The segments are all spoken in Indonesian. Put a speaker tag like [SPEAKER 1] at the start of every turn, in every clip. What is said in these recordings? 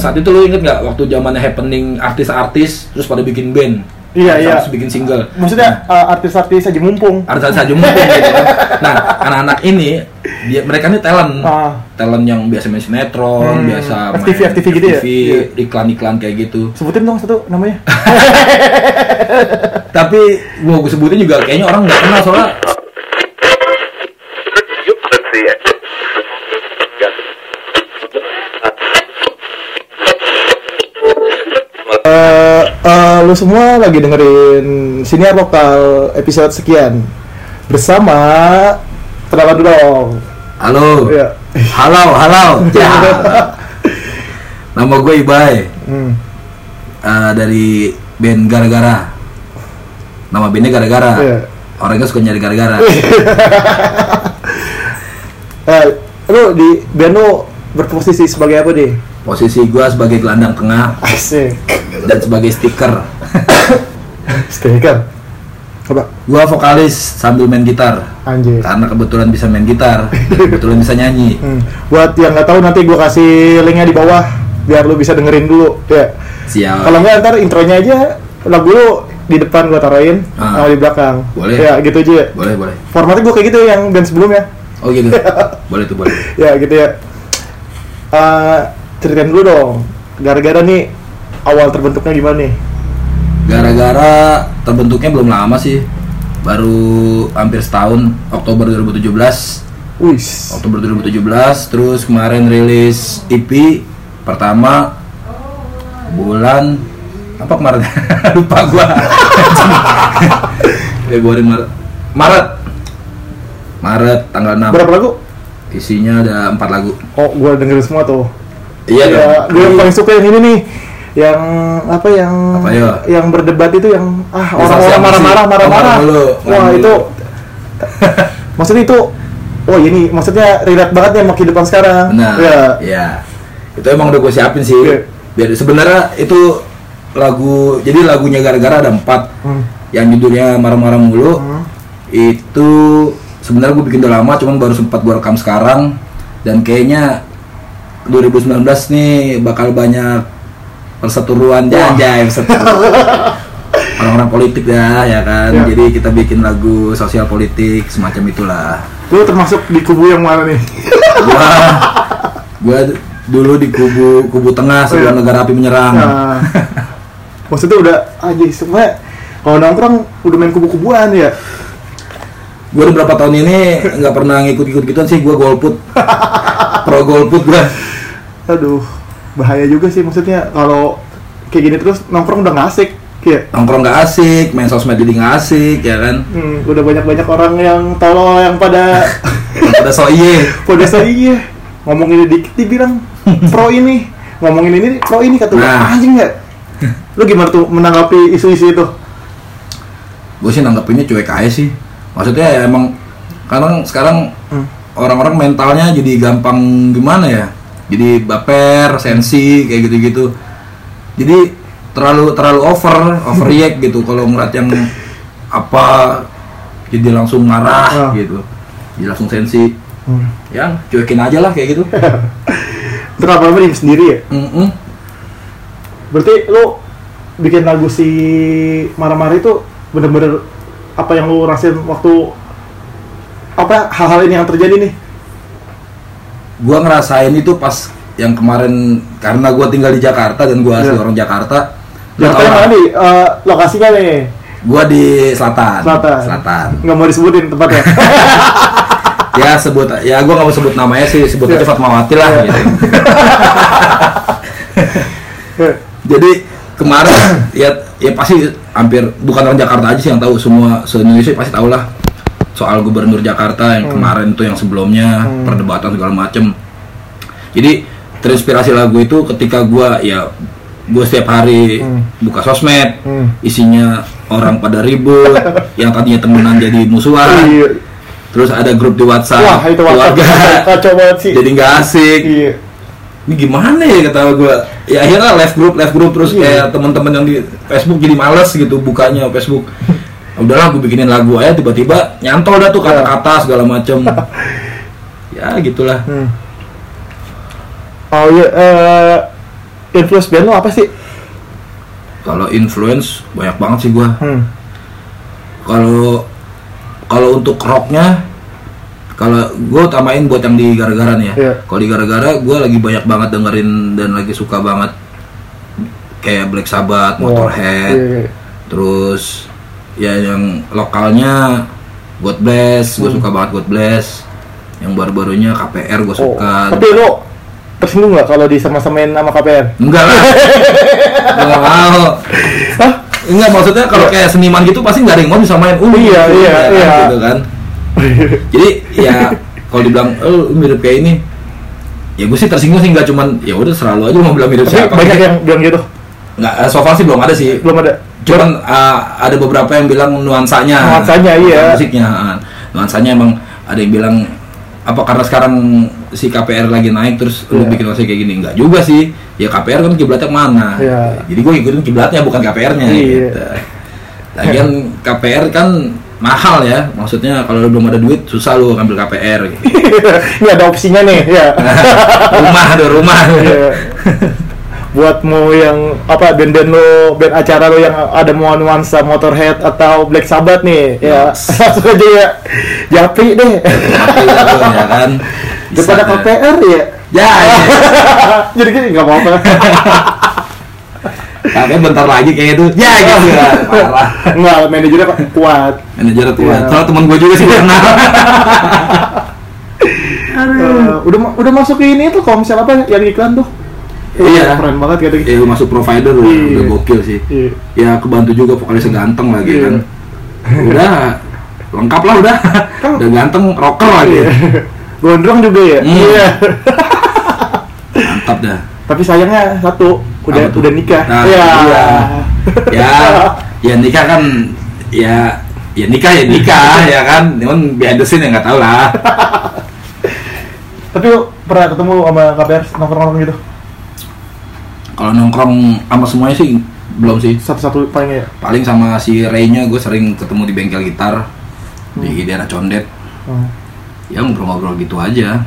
[SPEAKER 1] saat itu lu inget nggak waktu zamannya happening artis-artis terus pada bikin band
[SPEAKER 2] Iya, iya.
[SPEAKER 1] terus bikin single
[SPEAKER 2] Maksudnya eh, artis-artis aja mumpung.
[SPEAKER 1] artis saja mumpung gitu kan. Nah, anak-anak ini dia mereka ini talent.
[SPEAKER 2] Ah.
[SPEAKER 1] Talent yang biasa main sinetron,
[SPEAKER 2] Hmm.
[SPEAKER 1] biasa
[SPEAKER 2] FTV, FTV gitu ya? Iya.
[SPEAKER 1] iklan-iklan kayak gitu.
[SPEAKER 2] Sebutin dong satu namanya.
[SPEAKER 1] Tapi gua gue sebutin juga kayaknya orang nggak kenal soalnya
[SPEAKER 2] Eh, eh, lu semua lagi dengerin siniar lokal episode sekian bersama kenalan dulu dong.
[SPEAKER 1] halo.
[SPEAKER 2] Iya.
[SPEAKER 1] Halo, halo. Ya. Nama gue Ibai
[SPEAKER 2] Hmm.
[SPEAKER 1] eh, dari band Gara-Gara. Nama bandnya Gara-Gara.
[SPEAKER 2] Iya.
[SPEAKER 1] Orangnya suka nyari gara-gara.
[SPEAKER 2] Eh, lu di band lu berposisi sebagai apa deh?
[SPEAKER 1] Posisi gue sebagai gelandang tengah
[SPEAKER 2] Asik.
[SPEAKER 1] dan sebagai stiker.
[SPEAKER 2] Stiker. Coba
[SPEAKER 1] Gua vokalis sambil main gitar
[SPEAKER 2] anjir.
[SPEAKER 1] karena kebetulan bisa main gitar, kebetulan bisa nyanyi.
[SPEAKER 2] Hmm. Buat yang nggak tahu nanti gua kasih linknya di bawah biar lu bisa dengerin dulu ya.
[SPEAKER 1] Siap.
[SPEAKER 2] Kalau nggak ntar intronya aja lagu lu di depan gua taruhin
[SPEAKER 1] Ah.
[SPEAKER 2] sama di belakang.
[SPEAKER 1] Boleh.
[SPEAKER 2] Ya gitu aja. ya.
[SPEAKER 1] Boleh, boleh.
[SPEAKER 2] Formatnya gua kayak gitu yang band sebelumnya.
[SPEAKER 1] Oh gitu. boleh tuh, boleh.
[SPEAKER 2] Ya gitu ya. Eh, ceritain dulu dong. Gara-gara nih awal terbentuknya gimana nih?
[SPEAKER 1] Gara-gara terbentuknya belum lama sih. Baru hampir setahun, Oktober 2017.
[SPEAKER 2] Wis.
[SPEAKER 1] Oktober 2017, terus kemarin rilis EP pertama bulan apa kemarin? Lupa gua. Februari Maret. Maret. Maret tanggal 6.
[SPEAKER 2] Berapa lagu?
[SPEAKER 1] Isinya ada empat lagu.
[SPEAKER 2] Oh, gua dengerin semua tuh.
[SPEAKER 1] Iya
[SPEAKER 2] ya, gue yang paling suka yang ini nih yang apa yang
[SPEAKER 1] Apa ya?
[SPEAKER 2] yang berdebat itu yang ah orang-orang marah-marah marah-marah wah itu maksudnya itu oh ini maksudnya relate banget ya sama kehidupan sekarang
[SPEAKER 1] Benar.
[SPEAKER 2] ya
[SPEAKER 1] Iya. Itu emang udah gue siapin sih.
[SPEAKER 2] Iya.
[SPEAKER 1] Biar sebenarnya itu lagu jadi lagunya gara-gara ada empat
[SPEAKER 2] Hmm.
[SPEAKER 1] yang judulnya marah-marah mulu.
[SPEAKER 2] Hmm.
[SPEAKER 1] Itu sebenarnya gue bikin udah lama, cuman baru sempat gue rekam sekarang. Dan kayaknya 2019 nih bakal banyak perseteruan. Jajai perseteruan. orang-orang politik dah ya kan?
[SPEAKER 2] Iya.
[SPEAKER 1] jadi kita bikin lagu sosial politik semacam itulah.
[SPEAKER 2] Lu termasuk di kubu yang mana nih?
[SPEAKER 1] Gua gua dulu di kubu kubu tengah sebelum
[SPEAKER 2] Iya.
[SPEAKER 1] negara api menyerang.
[SPEAKER 2] Nah, maksudnya udah aja sebenarnya kalau nongkrong udah main kubu-kubuan ya
[SPEAKER 1] gua udah berapa tahun ini nggak pernah ngikut-ikut gituan sih gua golput. Pro golput gua.
[SPEAKER 2] Aduh bahaya juga sih maksudnya kalau kayak gini terus nongkrong udah nggak asik kayak
[SPEAKER 1] nongkrong nggak asik main sosmed jadi nggak asik ya kan?
[SPEAKER 2] Hmm, udah banyak-banyak orang yang tolol yang pada
[SPEAKER 1] yang pada so iye.
[SPEAKER 2] Pada saya iya ngomongin dikit dibilang pro ini. Ngomongin ini pro ini kata gue
[SPEAKER 1] Nah.
[SPEAKER 2] anjing nggak? Lu gimana tuh menanggapi isu-isu itu?
[SPEAKER 1] Gue sih nanggepinnya cuek aja sih maksudnya ya emang kadang sekarang
[SPEAKER 2] Hmm.
[SPEAKER 1] orang-orang mentalnya jadi gampang gimana ya jadi baper sensi kayak gitu-gitu jadi terlalu terlalu over overreact gitu kalau ngeliat yang apa jadi langsung marah
[SPEAKER 2] Ah.
[SPEAKER 1] gitu jadi langsung sensi
[SPEAKER 2] hmm.
[SPEAKER 1] ya cuekin aja lah kayak gitu
[SPEAKER 2] itu apa apa sendiri ya
[SPEAKER 1] Mm-mm.
[SPEAKER 2] berarti lu bikin lagu si marah-marah itu bener-bener apa yang lu rasain waktu apa hal-hal ini yang terjadi nih?
[SPEAKER 1] Gua ngerasain itu pas yang kemarin karena gua tinggal di Jakarta dan gua asli
[SPEAKER 2] Iya.
[SPEAKER 1] orang Jakarta.
[SPEAKER 2] Jakarta yang mana nih? Eh, lokasinya nih?
[SPEAKER 1] Gua di selatan.
[SPEAKER 2] Selatan.
[SPEAKER 1] Selatan.
[SPEAKER 2] Nggak mau disebutin tempatnya.
[SPEAKER 1] Ya sebut ya gua nggak mau sebut namanya sih sebut aja
[SPEAKER 2] Iya.
[SPEAKER 1] Fatmawati lah
[SPEAKER 2] Iya.
[SPEAKER 1] gitu. jadi kemarin ya ya pasti hampir bukan orang Jakarta aja sih yang tahu semua se Indonesia pasti tahu lah soal gubernur Jakarta yang
[SPEAKER 2] Hmm.
[SPEAKER 1] kemarin tuh yang sebelumnya
[SPEAKER 2] Hmm.
[SPEAKER 1] perdebatan segala macem jadi terinspirasi lagu itu ketika gua ya gue setiap hari
[SPEAKER 2] Hmm.
[SPEAKER 1] buka sosmed
[SPEAKER 2] Hmm.
[SPEAKER 1] isinya orang pada ribut yang tadinya temenan jadi musuhan
[SPEAKER 2] Iya.
[SPEAKER 1] terus ada grup di WhatsApp
[SPEAKER 2] Wah, itu WhatsApp
[SPEAKER 1] keluarga
[SPEAKER 2] kacau banget sih.
[SPEAKER 1] jadi nggak asik
[SPEAKER 2] Iya.
[SPEAKER 1] Ini gimana ya kata gue ya akhirnya left group left group terus
[SPEAKER 2] Iya.
[SPEAKER 1] kayak teman-teman yang di Facebook jadi males gitu bukanya Facebook udahlah gue bikinin lagu aja tiba-tiba nyantol dah tuh kata-kata segala macem ya gitulah
[SPEAKER 2] Hmm. Oh iya, eh, influence band lo apa sih?
[SPEAKER 1] Kalau influence banyak banget sih gua.
[SPEAKER 2] Hmm.
[SPEAKER 1] Kalau kalau untuk rocknya kalau gue utamain buat yang di gara-gara nih ya.
[SPEAKER 2] Iya.
[SPEAKER 1] Kalau di gara-gara gue lagi banyak banget dengerin dan lagi suka banget kayak Black Sabbath, Motorhead,
[SPEAKER 2] Iya, iya.
[SPEAKER 1] terus ya yang lokalnya God Bless, gue
[SPEAKER 2] Hmm.
[SPEAKER 1] suka banget God Bless. Yang baru-barunya KPR gue
[SPEAKER 2] Oh,
[SPEAKER 1] suka.
[SPEAKER 2] tapi lo tersinggung nggak kalau disama-samain sama KPR?
[SPEAKER 1] Enggak lah. Gua nggak mau.
[SPEAKER 2] Hah?
[SPEAKER 1] Enggak maksudnya kalau
[SPEAKER 2] Iya.
[SPEAKER 1] kayak seniman gitu pasti nggak ada yang mau disamain. Uh,
[SPEAKER 2] Iya,
[SPEAKER 1] gitu,
[SPEAKER 2] iya,
[SPEAKER 1] ya kan,
[SPEAKER 2] iya.
[SPEAKER 1] Gitu kan. Jadi ya kalau dibilang oh mirip kayak ini ya gue sih tersinggung sih nggak cuman ya udah selalu aja mau bilang mirip
[SPEAKER 2] Tapi
[SPEAKER 1] siapa
[SPEAKER 2] banyak yang bilang gitu.
[SPEAKER 1] nggak eh, so far sih belum ada sih
[SPEAKER 2] Belum ada.
[SPEAKER 1] cuman uh, ada beberapa yang bilang nuansanya
[SPEAKER 2] Nuansanya, iya.
[SPEAKER 1] musiknya uh, nuansanya emang ada yang bilang apa karena sekarang si KPR lagi naik terus lu
[SPEAKER 2] Iya.
[SPEAKER 1] bikin nuansa kayak gini nggak juga sih ya KPR kan kiblatnya ke mana
[SPEAKER 2] Iya.
[SPEAKER 1] jadi gue ikutin kiblatnya bukan KPR-nya
[SPEAKER 2] Iya.
[SPEAKER 1] gitu. lagian KPR kan mahal ya maksudnya kalau lu belum ada duit susah lu ngambil KPR gitu.
[SPEAKER 2] Ini ada opsinya nih, ya.
[SPEAKER 1] rumah ada rumah
[SPEAKER 2] Iya. Buat mau yang apa band-band lo, band acara lo yang ada mau nuansa Motorhead atau Black Sabbath nih, ya
[SPEAKER 1] Yes.
[SPEAKER 2] langsung aja ya, japri deh.
[SPEAKER 1] Lu, ya kan
[SPEAKER 2] Daripada. KPR ya.
[SPEAKER 1] ya, ya.
[SPEAKER 2] Jadi gini nggak apa-apa.
[SPEAKER 1] Tapi bentar lagi kayak itu ya gitu ya parah
[SPEAKER 2] Enggak, manajernya kuat.
[SPEAKER 1] manajer tuh
[SPEAKER 2] Iya.
[SPEAKER 1] soalnya teman gue juga sih gue kenal
[SPEAKER 2] Eh, udah udah masuk ke ini tuh kalau misalnya apa yang iklan tuh.
[SPEAKER 1] Iya.
[SPEAKER 2] Keren banget gitu.
[SPEAKER 1] ya lu masuk provider lu
[SPEAKER 2] Iya.
[SPEAKER 1] udah gokil sih
[SPEAKER 2] Iya.
[SPEAKER 1] ya kebantu juga vokalisnya ganteng lagi
[SPEAKER 2] Iya.
[SPEAKER 1] kan udah lengkap lah udah
[SPEAKER 2] Kan-
[SPEAKER 1] udah ganteng rocker lagi
[SPEAKER 2] Iya. Gondrong juga ya.
[SPEAKER 1] Hmm.
[SPEAKER 2] Iya.
[SPEAKER 1] mantap dah
[SPEAKER 2] Tapi sayangnya satu udah
[SPEAKER 1] Apa
[SPEAKER 2] udah nikah.
[SPEAKER 1] Nah,
[SPEAKER 2] Iya.
[SPEAKER 1] iya. ya ya nikah kan ya ya nikah ya nikah ya kan cuman behind the scene ya nggak tahu lah
[SPEAKER 2] Tapi lu pernah ketemu sama KPR nongkrong-nongkrong gitu?
[SPEAKER 1] kalau nongkrong sama semuanya sih belum sih
[SPEAKER 2] Satu-satu palingnya ya?
[SPEAKER 1] paling sama si Ray-nya gue sering ketemu di bengkel gitar di daerah Condet
[SPEAKER 2] Hmm.
[SPEAKER 1] ya ngobrol-ngobrol gitu aja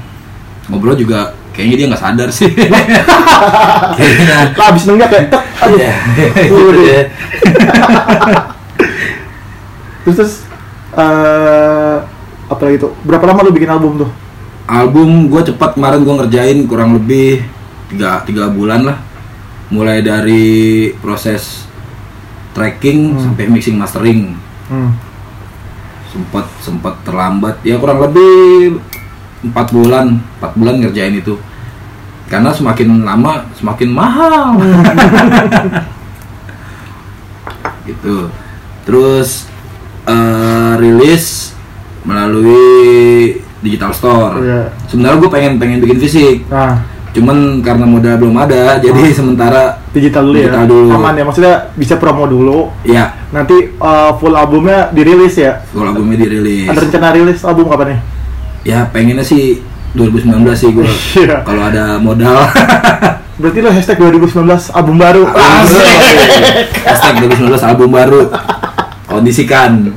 [SPEAKER 1] ngobrol juga kayaknya dia nggak sadar sih kayaknya
[SPEAKER 2] Lah abis nenggak ya? tek, aduh.
[SPEAKER 1] Iya.
[SPEAKER 2] Waduh. Terus terus eh apa lagi tuh? Berapa lama lu bikin album tuh?
[SPEAKER 1] album gue cepat kemarin gue ngerjain kurang lebih tiga tiga bulan lah mulai dari proses tracking
[SPEAKER 2] Hmm.
[SPEAKER 1] sampai mixing mastering
[SPEAKER 2] Hmm.
[SPEAKER 1] sempat sempat terlambat ya kurang lebih empat bulan empat bulan ngerjain itu karena semakin lama semakin mahal gitu terus eh, rilis melalui digital store
[SPEAKER 2] Iya.
[SPEAKER 1] sebenarnya gue pengen pengen bikin fisik
[SPEAKER 2] Nah,
[SPEAKER 1] cuman karena modal belum ada jadi
[SPEAKER 2] Ah.
[SPEAKER 1] sementara
[SPEAKER 2] digital dulu
[SPEAKER 1] Digital
[SPEAKER 2] ya.
[SPEAKER 1] dulu.
[SPEAKER 2] Aman ya, maksudnya bisa promo dulu.
[SPEAKER 1] ya
[SPEAKER 2] Nanti eh, full albumnya dirilis ya.
[SPEAKER 1] kalau albumnya dirilis
[SPEAKER 2] Ada rencana rilis album kapan nih?
[SPEAKER 1] Ya pengennya sih 2019 sih gue
[SPEAKER 2] Iya.
[SPEAKER 1] kalau ada modal
[SPEAKER 2] Berarti lo hashtag 2019 album baru.
[SPEAKER 1] Album
[SPEAKER 2] Asik.
[SPEAKER 1] Hashtag 2019 album baru kondisikan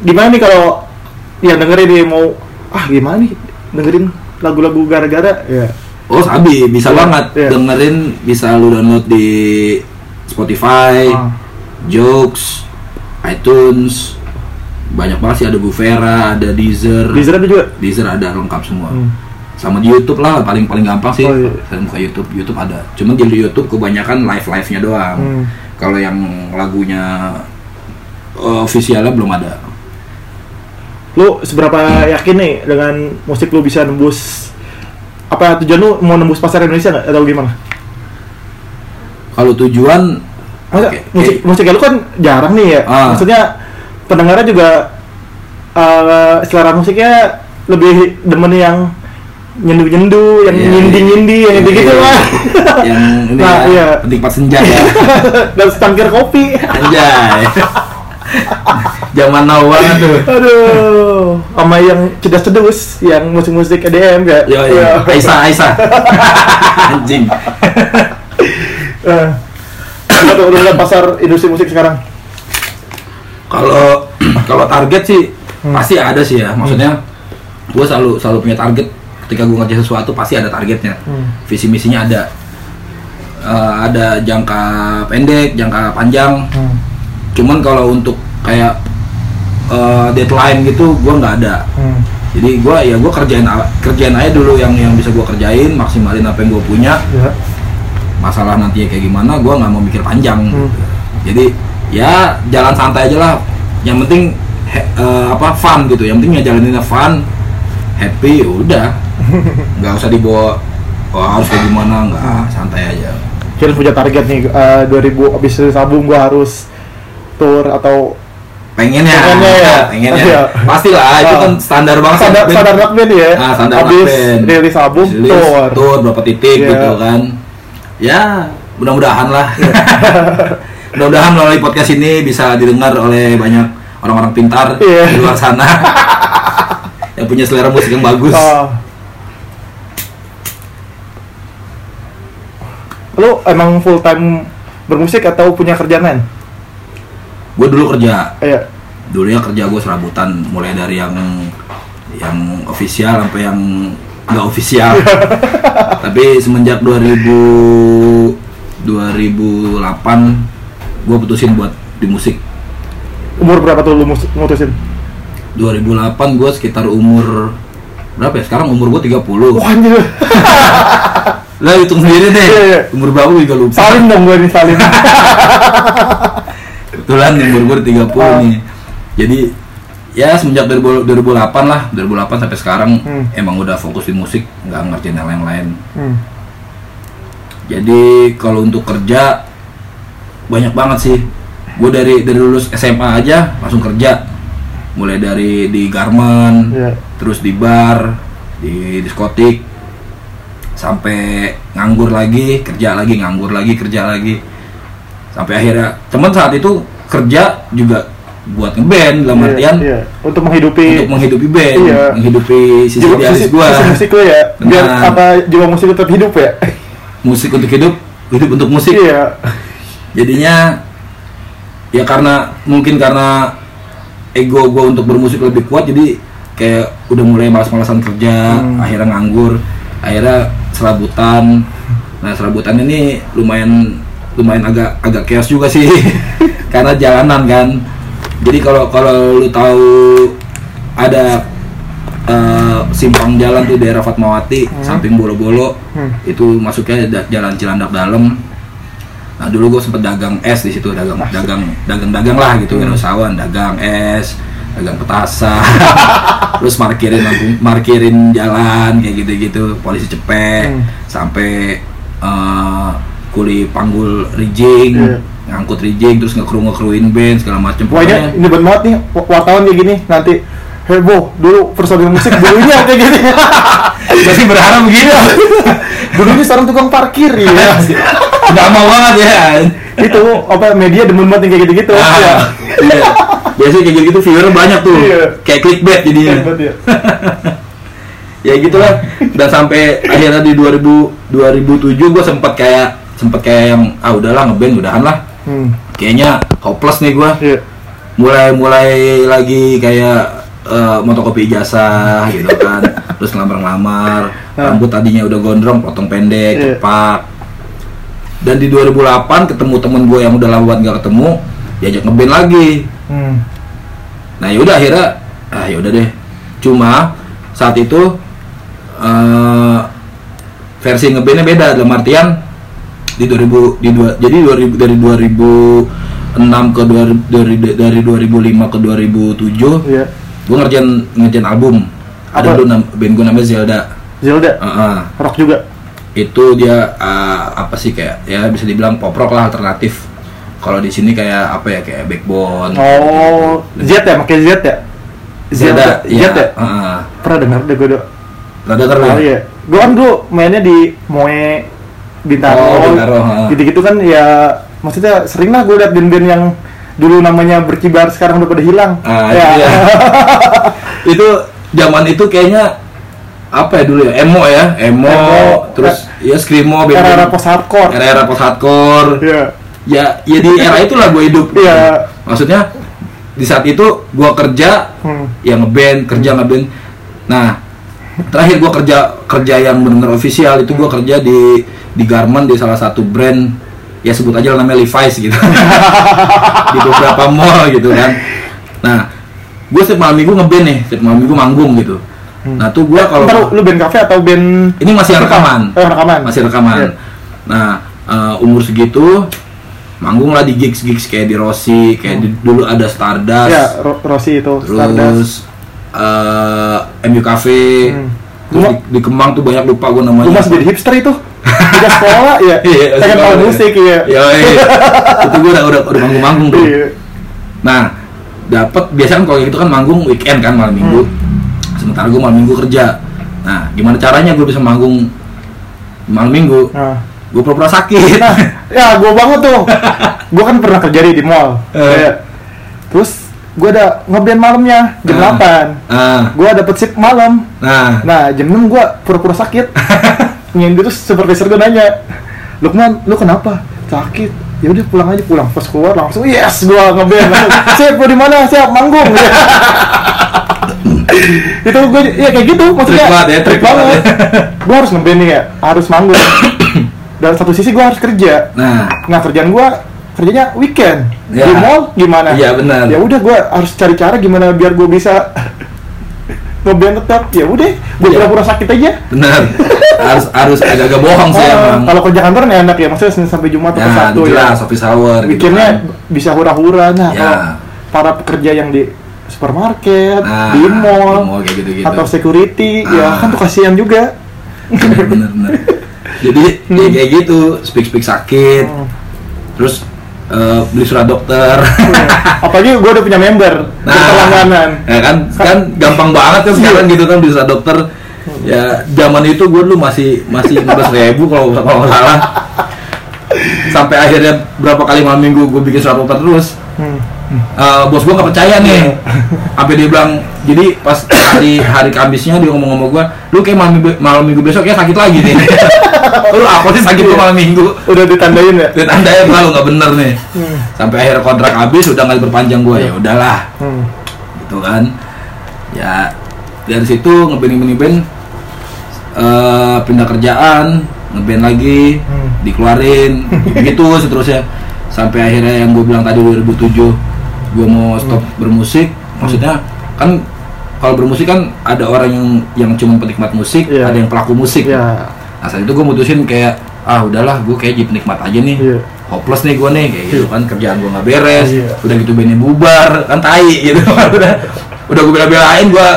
[SPEAKER 2] Gimana nih kalau yang dengerin nih mau ah gimana nih dengerin lagu-lagu gara-gara ya.
[SPEAKER 1] oh sabi bisa
[SPEAKER 2] Iya,
[SPEAKER 1] banget
[SPEAKER 2] iya.
[SPEAKER 1] dengerin bisa lu download di Spotify
[SPEAKER 2] Ah.
[SPEAKER 1] Jokes iTunes banyak banget sih ada Guvera ada Deezer
[SPEAKER 2] Deezer ada juga.
[SPEAKER 1] Deezer ada lengkap semua
[SPEAKER 2] Hmm.
[SPEAKER 1] sama di YouTube lah paling paling gampang sih
[SPEAKER 2] Oh, iya.
[SPEAKER 1] saya buka YouTube YouTube ada cuman di YouTube kebanyakan live live nya doang
[SPEAKER 2] Hmm.
[SPEAKER 1] kalau yang lagunya uh, officialnya belum ada
[SPEAKER 2] Lu seberapa yakin nih dengan musik lu bisa nembus apa tujuan lu mau nembus pasar Indonesia nggak atau gimana?
[SPEAKER 1] kalau tujuan
[SPEAKER 2] Masa
[SPEAKER 1] oke,
[SPEAKER 2] musik
[SPEAKER 1] kayak-
[SPEAKER 2] musiknya lu kan jarang nih ya.
[SPEAKER 1] Ah.
[SPEAKER 2] Maksudnya pendengarnya juga eh selera musiknya lebih demen yang nyendu-nyendu, yang
[SPEAKER 1] Iya,
[SPEAKER 2] nyindi-nyindi, yang gitu gitu
[SPEAKER 1] Iya.
[SPEAKER 2] lah.
[SPEAKER 1] yang ini
[SPEAKER 2] Nah,
[SPEAKER 1] ya,
[SPEAKER 2] iya.
[SPEAKER 1] senja ya
[SPEAKER 2] Dan secangkir kopi.
[SPEAKER 1] anjay zaman now banget tuh
[SPEAKER 2] Aduh, sama yang cedas-cedus, yang musik-musik EDM ya.
[SPEAKER 1] yo yo Aisyah Aisyah anjing
[SPEAKER 2] tuh udah pasar industri musik sekarang?
[SPEAKER 1] Kalau kalau target sih
[SPEAKER 2] Hmm.
[SPEAKER 1] pasti ada sih ya maksudnya gue selalu selalu punya target ketika gue ngerjain sesuatu pasti ada targetnya
[SPEAKER 2] Hmm.
[SPEAKER 1] visi misinya ada eh, ada jangka pendek, jangka panjang.
[SPEAKER 2] Hmm.
[SPEAKER 1] Cuman kalau untuk kayak eh, deadline gitu, gua nggak ada.
[SPEAKER 2] Hmm.
[SPEAKER 1] Jadi gua ya gua kerjain kerjain aja dulu yang yang bisa gua kerjain, maksimalin apa yang gua punya.
[SPEAKER 2] Ya.
[SPEAKER 1] Masalah nantinya kayak gimana, gua nggak mau mikir panjang.
[SPEAKER 2] Hmm.
[SPEAKER 1] Jadi ya jalan santai aja lah. Yang penting he- eh, apa fun gitu. Yang penting ya jalaninnya fun, happy, ya udah. Nggak usah dibawa oh, harus kayak gimana, nggak santai aja.
[SPEAKER 2] Kira punya target nih eh, 2000 abis rilis album gua harus tour atau
[SPEAKER 1] Pengennya,
[SPEAKER 2] Pengennya ya?
[SPEAKER 1] pengennya.
[SPEAKER 2] Iya.
[SPEAKER 1] Pastilah itu
[SPEAKER 2] Ah.
[SPEAKER 1] kan standar banget.
[SPEAKER 2] standar
[SPEAKER 1] band.
[SPEAKER 2] standar rock band ya.
[SPEAKER 1] Ah, standar
[SPEAKER 2] abis
[SPEAKER 1] band.
[SPEAKER 2] rilis album
[SPEAKER 1] Rilis,
[SPEAKER 2] tour.
[SPEAKER 1] tour berapa titik
[SPEAKER 2] Iya.
[SPEAKER 1] gitu kan. Ya, mudah-mudahan lah. mudah-mudahan melalui podcast ini bisa didengar oleh banyak orang-orang pintar
[SPEAKER 2] Iya.
[SPEAKER 1] di luar sana yang punya selera musik yang bagus.
[SPEAKER 2] Ah. Lu emang full time bermusik atau punya kerjaan lain?
[SPEAKER 1] Gue dulu kerja,
[SPEAKER 2] Iya.
[SPEAKER 1] dulunya kerja gue serabutan mulai dari yang yang official sampai yang nggak official. Tapi semenjak 2000 2008 gue putusin buat di musik.
[SPEAKER 2] Umur berapa tuh lu mutusin?
[SPEAKER 1] 2008 gue sekitar umur berapa ya? Sekarang umur gue 30.
[SPEAKER 2] Wah anjir.
[SPEAKER 1] Lah hitung sendiri deh.
[SPEAKER 2] Iya, iya.
[SPEAKER 1] Umur berapa juga lupa.
[SPEAKER 2] Salim dong gue nih salim.
[SPEAKER 1] Kebetulan umur gue 30
[SPEAKER 2] Ah.
[SPEAKER 1] nih. Jadi ya semenjak 2000 2008 lah, 2008 sampai sekarang
[SPEAKER 2] Hmm.
[SPEAKER 1] emang udah fokus di musik, nggak ngerjain yang lain-lain.
[SPEAKER 2] Hmm.
[SPEAKER 1] Jadi kalau untuk kerja banyak banget sih. Gue dari dari lulus SMA aja langsung kerja. Mulai dari di garment,
[SPEAKER 2] Iya.
[SPEAKER 1] terus di bar, di diskotik, sampai nganggur lagi, kerja lagi, nganggur lagi, kerja lagi. Sampai akhirnya teman saat itu kerja juga buat ngeband dalam
[SPEAKER 2] Iya,
[SPEAKER 1] artian
[SPEAKER 2] iya. Untuk menghidupi
[SPEAKER 1] untuk menghidupi band,
[SPEAKER 2] Iya.
[SPEAKER 1] menghidupi sisi
[SPEAKER 2] jiwa
[SPEAKER 1] idealis
[SPEAKER 2] sisi,
[SPEAKER 1] gua.
[SPEAKER 2] sisi musik lu ya. Biar apa jiwa musik tetap hidup ya.
[SPEAKER 1] Musik untuk hidup, hidup untuk musik.
[SPEAKER 2] Iya.
[SPEAKER 1] Jadinya ya karena mungkin karena ego gue untuk bermusik lebih kuat jadi kayak udah mulai malas-malasan kerja
[SPEAKER 2] Hmm.
[SPEAKER 1] akhirnya nganggur akhirnya serabutan nah serabutan ini lumayan lumayan agak agak chaos juga sih karena jalanan kan jadi kalau kalau lu tahu ada eh, simpang jalan tuh daerah Fatmawati
[SPEAKER 2] Hmm.
[SPEAKER 1] samping Bolo-Bolo
[SPEAKER 2] Hmm.
[SPEAKER 1] itu masuknya jalan Cilandak dalam nah dulu gue sempet dagang es di situ dagang dagang dagang dagang lah gitu
[SPEAKER 2] Hmm.
[SPEAKER 1] wirausahawan dagang es dagang petasan terus markirin markirin jalan kayak gitu gitu polisi cepet
[SPEAKER 2] Hmm.
[SPEAKER 1] sampai eh, kuli panggul rigging
[SPEAKER 2] Iya.
[SPEAKER 1] ngangkut rigging terus ngekru ngekruin band segala macem
[SPEAKER 2] Wah ini,
[SPEAKER 1] Pokoknya-
[SPEAKER 2] ini banget nih wa- wartawan kayak gini nanti heboh dulu personil musik dulunya kayak gini
[SPEAKER 1] Pasti berharap begitu.
[SPEAKER 2] dulunya seorang tukang parkir ya
[SPEAKER 1] Nggak mau banget ya.
[SPEAKER 2] itu apa media demen banget kayak gitu-gitu
[SPEAKER 1] Ah,
[SPEAKER 2] ya.
[SPEAKER 1] iya. Biasanya kayak gitu viewer banyak tuh.
[SPEAKER 2] Iya.
[SPEAKER 1] Kayak clickbait jadinya.
[SPEAKER 2] Hebat ya.
[SPEAKER 1] ya gitulah. Dan sampai akhirnya di 2000 2007 gue sempat kayak sempat kayak yang ah udahlah ngeband udahan lah.
[SPEAKER 2] Hmm.
[SPEAKER 1] Kayaknya hopeless nih gue.
[SPEAKER 2] Iya.
[SPEAKER 1] Mulai mulai lagi kayak eh, motokopi ijazah gitu kan. Terus ngelamar-ngelamar.
[SPEAKER 2] Ah.
[SPEAKER 1] Rambut tadinya udah gondrong, potong pendek,
[SPEAKER 2] Iya.
[SPEAKER 1] cepak. Dan di 2008 ketemu temen gue yang udah lama banget gak ketemu, diajak ngeband lagi.
[SPEAKER 2] Hmm.
[SPEAKER 1] Nah yaudah akhirnya, ah yaudah deh. Cuma saat itu eh, versi ngebandnya beda dalam artian di 2000 di dua, jadi 2000 dari 2006 ke 2000, dari dari 2005 ke 2007
[SPEAKER 2] Iya.
[SPEAKER 1] Gue ngerjain ngerjain album ada dulu nam, band gue namanya Zelda
[SPEAKER 2] Zelda
[SPEAKER 1] Heeh.
[SPEAKER 2] rock juga.
[SPEAKER 1] itu dia eh, apa sih kayak ya bisa dibilang pop rock lah alternatif kalau di sini kayak apa ya kayak backbone
[SPEAKER 2] Oh, Z ya, pakai Z ya?
[SPEAKER 1] Zelda
[SPEAKER 2] Z ya?
[SPEAKER 1] heeh.
[SPEAKER 2] Pernah dengar deh gue.
[SPEAKER 1] Rada denger lu?
[SPEAKER 2] Oh iya. Gue kan dulu mainnya di Moe Bintaro.
[SPEAKER 1] Oh, Bintaro.
[SPEAKER 2] Gitu-gitu kan ya maksudnya sering lah gue liat band-band yang dulu namanya berkibar sekarang udah pada hilang.
[SPEAKER 1] Ah,
[SPEAKER 2] ya.
[SPEAKER 1] itu dia. itu zaman itu kayaknya apa ya dulu ya emo ya emo,
[SPEAKER 2] Emo.
[SPEAKER 1] terus ya screamo band-
[SPEAKER 2] Era-era post hardcore.
[SPEAKER 1] era-era post hardcore
[SPEAKER 2] Iya.
[SPEAKER 1] ya ya di era itulah gue hidup
[SPEAKER 2] Iya.
[SPEAKER 1] maksudnya di saat itu gue kerja
[SPEAKER 2] Hmm.
[SPEAKER 1] yang ngeband kerja ngeband nah terakhir gue kerja kerja yang benar official itu gue kerja di di garment di salah satu brand ya sebut aja lah namanya Levi's gitu. Di beberapa mall gitu kan. Nah gue setiap malam minggu ngeband nih setiap malam minggu manggung gitu. Nah tuh gue kalau
[SPEAKER 2] Ntar lu band cafe atau band
[SPEAKER 1] ini masih rekaman.
[SPEAKER 2] Oh, rekaman.
[SPEAKER 1] masih rekaman.
[SPEAKER 2] Iya.
[SPEAKER 1] nah eh, umur segitu manggung lah di gigs gigs kayak di Rossi kayak di- dulu ada Stardust.
[SPEAKER 2] Ya, Ro- Rossi itu Stardust.
[SPEAKER 1] terus eh, MU Cafe.
[SPEAKER 2] Hmm.
[SPEAKER 1] terus di, di Kemang tuh banyak lupa gue namanya
[SPEAKER 2] Lu masih jadi hipster itu. Udah sekolah ya.
[SPEAKER 1] Iya,
[SPEAKER 2] Saya kan tahu
[SPEAKER 1] iya.
[SPEAKER 2] musik ya.
[SPEAKER 1] Iya, iya. itu gue udah udah udah manggung-manggung tuh.
[SPEAKER 2] Iya.
[SPEAKER 1] Nah, dapat biasanya kan kalau gitu kan manggung weekend kan malam minggu.
[SPEAKER 2] Hmm.
[SPEAKER 1] Sementara gue malam minggu kerja. Nah, gimana caranya gue bisa manggung malam minggu?
[SPEAKER 2] Nah,
[SPEAKER 1] Gue pura-pura sakit.
[SPEAKER 2] nah, ya gua banget tuh. Gua kan pernah kerja di di mall. Iya. Terus gua ada ngeband malamnya jam
[SPEAKER 1] Ah.
[SPEAKER 2] 8.
[SPEAKER 1] Nah,
[SPEAKER 2] Gua dapet shift malam.
[SPEAKER 1] nah,
[SPEAKER 2] Nah, jam 6 gua pura-pura sakit. Nyindir terus supervisor gua nanya, "Lukman, lu kenapa?" Sakit. Ya udah pulang aja pulang. Pas keluar langsung yes gua ngeband. Siap, lu di mana? Siap manggung. itu gue ya kayak gitu maksudnya
[SPEAKER 1] Trik banget ya, trik banget.
[SPEAKER 2] gue harus ngeband nih ya harus manggung dan satu sisi gue harus kerja
[SPEAKER 1] nah.
[SPEAKER 2] nah kerjaan gue kerjanya weekend
[SPEAKER 1] Ya.
[SPEAKER 2] di mall gimana
[SPEAKER 1] Iya, benar.
[SPEAKER 2] ya udah gue harus cari cara gimana biar gue bisa ngeband tetap ya udah gue
[SPEAKER 1] Iya.
[SPEAKER 2] pura-pura sakit aja
[SPEAKER 1] Benar. harus harus agak-agak bohong sih
[SPEAKER 2] Ah,
[SPEAKER 1] emang.
[SPEAKER 2] kalau kerja kantor nih enak ya maksudnya Senin sampai Jumat atau
[SPEAKER 1] Ya,
[SPEAKER 2] Sabtu ya
[SPEAKER 1] jelas office hour gitu
[SPEAKER 2] weekendnya
[SPEAKER 1] kan.
[SPEAKER 2] bisa hura-hura nah
[SPEAKER 1] Ya.
[SPEAKER 2] kalau para pekerja yang di supermarket
[SPEAKER 1] Nah,
[SPEAKER 2] di mall,
[SPEAKER 1] di mall kayak gitu-gitu.
[SPEAKER 2] atau security ya
[SPEAKER 1] Ah.
[SPEAKER 2] kan tuh kasihan juga
[SPEAKER 1] bener bener bener jadi ya kayak gitu speak speak sakit
[SPEAKER 2] Hmm.
[SPEAKER 1] terus eh, beli surat dokter.
[SPEAKER 2] Apalagi gue udah punya member
[SPEAKER 1] nah
[SPEAKER 2] berlangganan
[SPEAKER 1] ya kan? Kan gampang banget kan sekarang gitu kan beli surat dokter. Ya zaman itu gue dulu masih masih 15 ribu kalau kalau nggak salah sampai akhirnya berapa kali malam minggu gue bikin surat dokter terus.
[SPEAKER 2] Hmm.
[SPEAKER 1] Eh, bos gue nggak percaya nih. Sampai dia bilang jadi pas hari hari Kamisnya dia ngomong sama gue lu kayak malam minggu, malam minggu besok ya sakit lagi nih. Lu apa sih sakit tuh malam minggu?
[SPEAKER 2] Udah ditandain ya?
[SPEAKER 1] Dan anda yang malu nggak bener nih.
[SPEAKER 2] Hmm.
[SPEAKER 1] sampai akhir kontrak habis udah nggak diperpanjang gue ya udahlah.
[SPEAKER 2] Hmm.
[SPEAKER 1] gitu kan. Ya dari situ ngeband eh pindah kerjaan ngeband lagi
[SPEAKER 2] Hmm.
[SPEAKER 1] dikeluarin gitu seterusnya. Sampai akhirnya yang gue bilang tadi 2007 gue mau stop bermusik. Maksudnya kan kalau bermusik kan ada orang yang yang cuma penikmat musik
[SPEAKER 2] Iya.
[SPEAKER 1] ada yang pelaku musik.
[SPEAKER 2] Ya
[SPEAKER 1] nah saat itu gue mutusin kayak ah udahlah gue kayak jadi penikmat aja nih.
[SPEAKER 2] Iya.
[SPEAKER 1] hopeless nih gue nih kayak gitu kan kerjaan gue nggak beres.
[SPEAKER 2] Iya.
[SPEAKER 1] udah gitu bandnya bubar kan tai gitu. udah udah gue bela-belain gue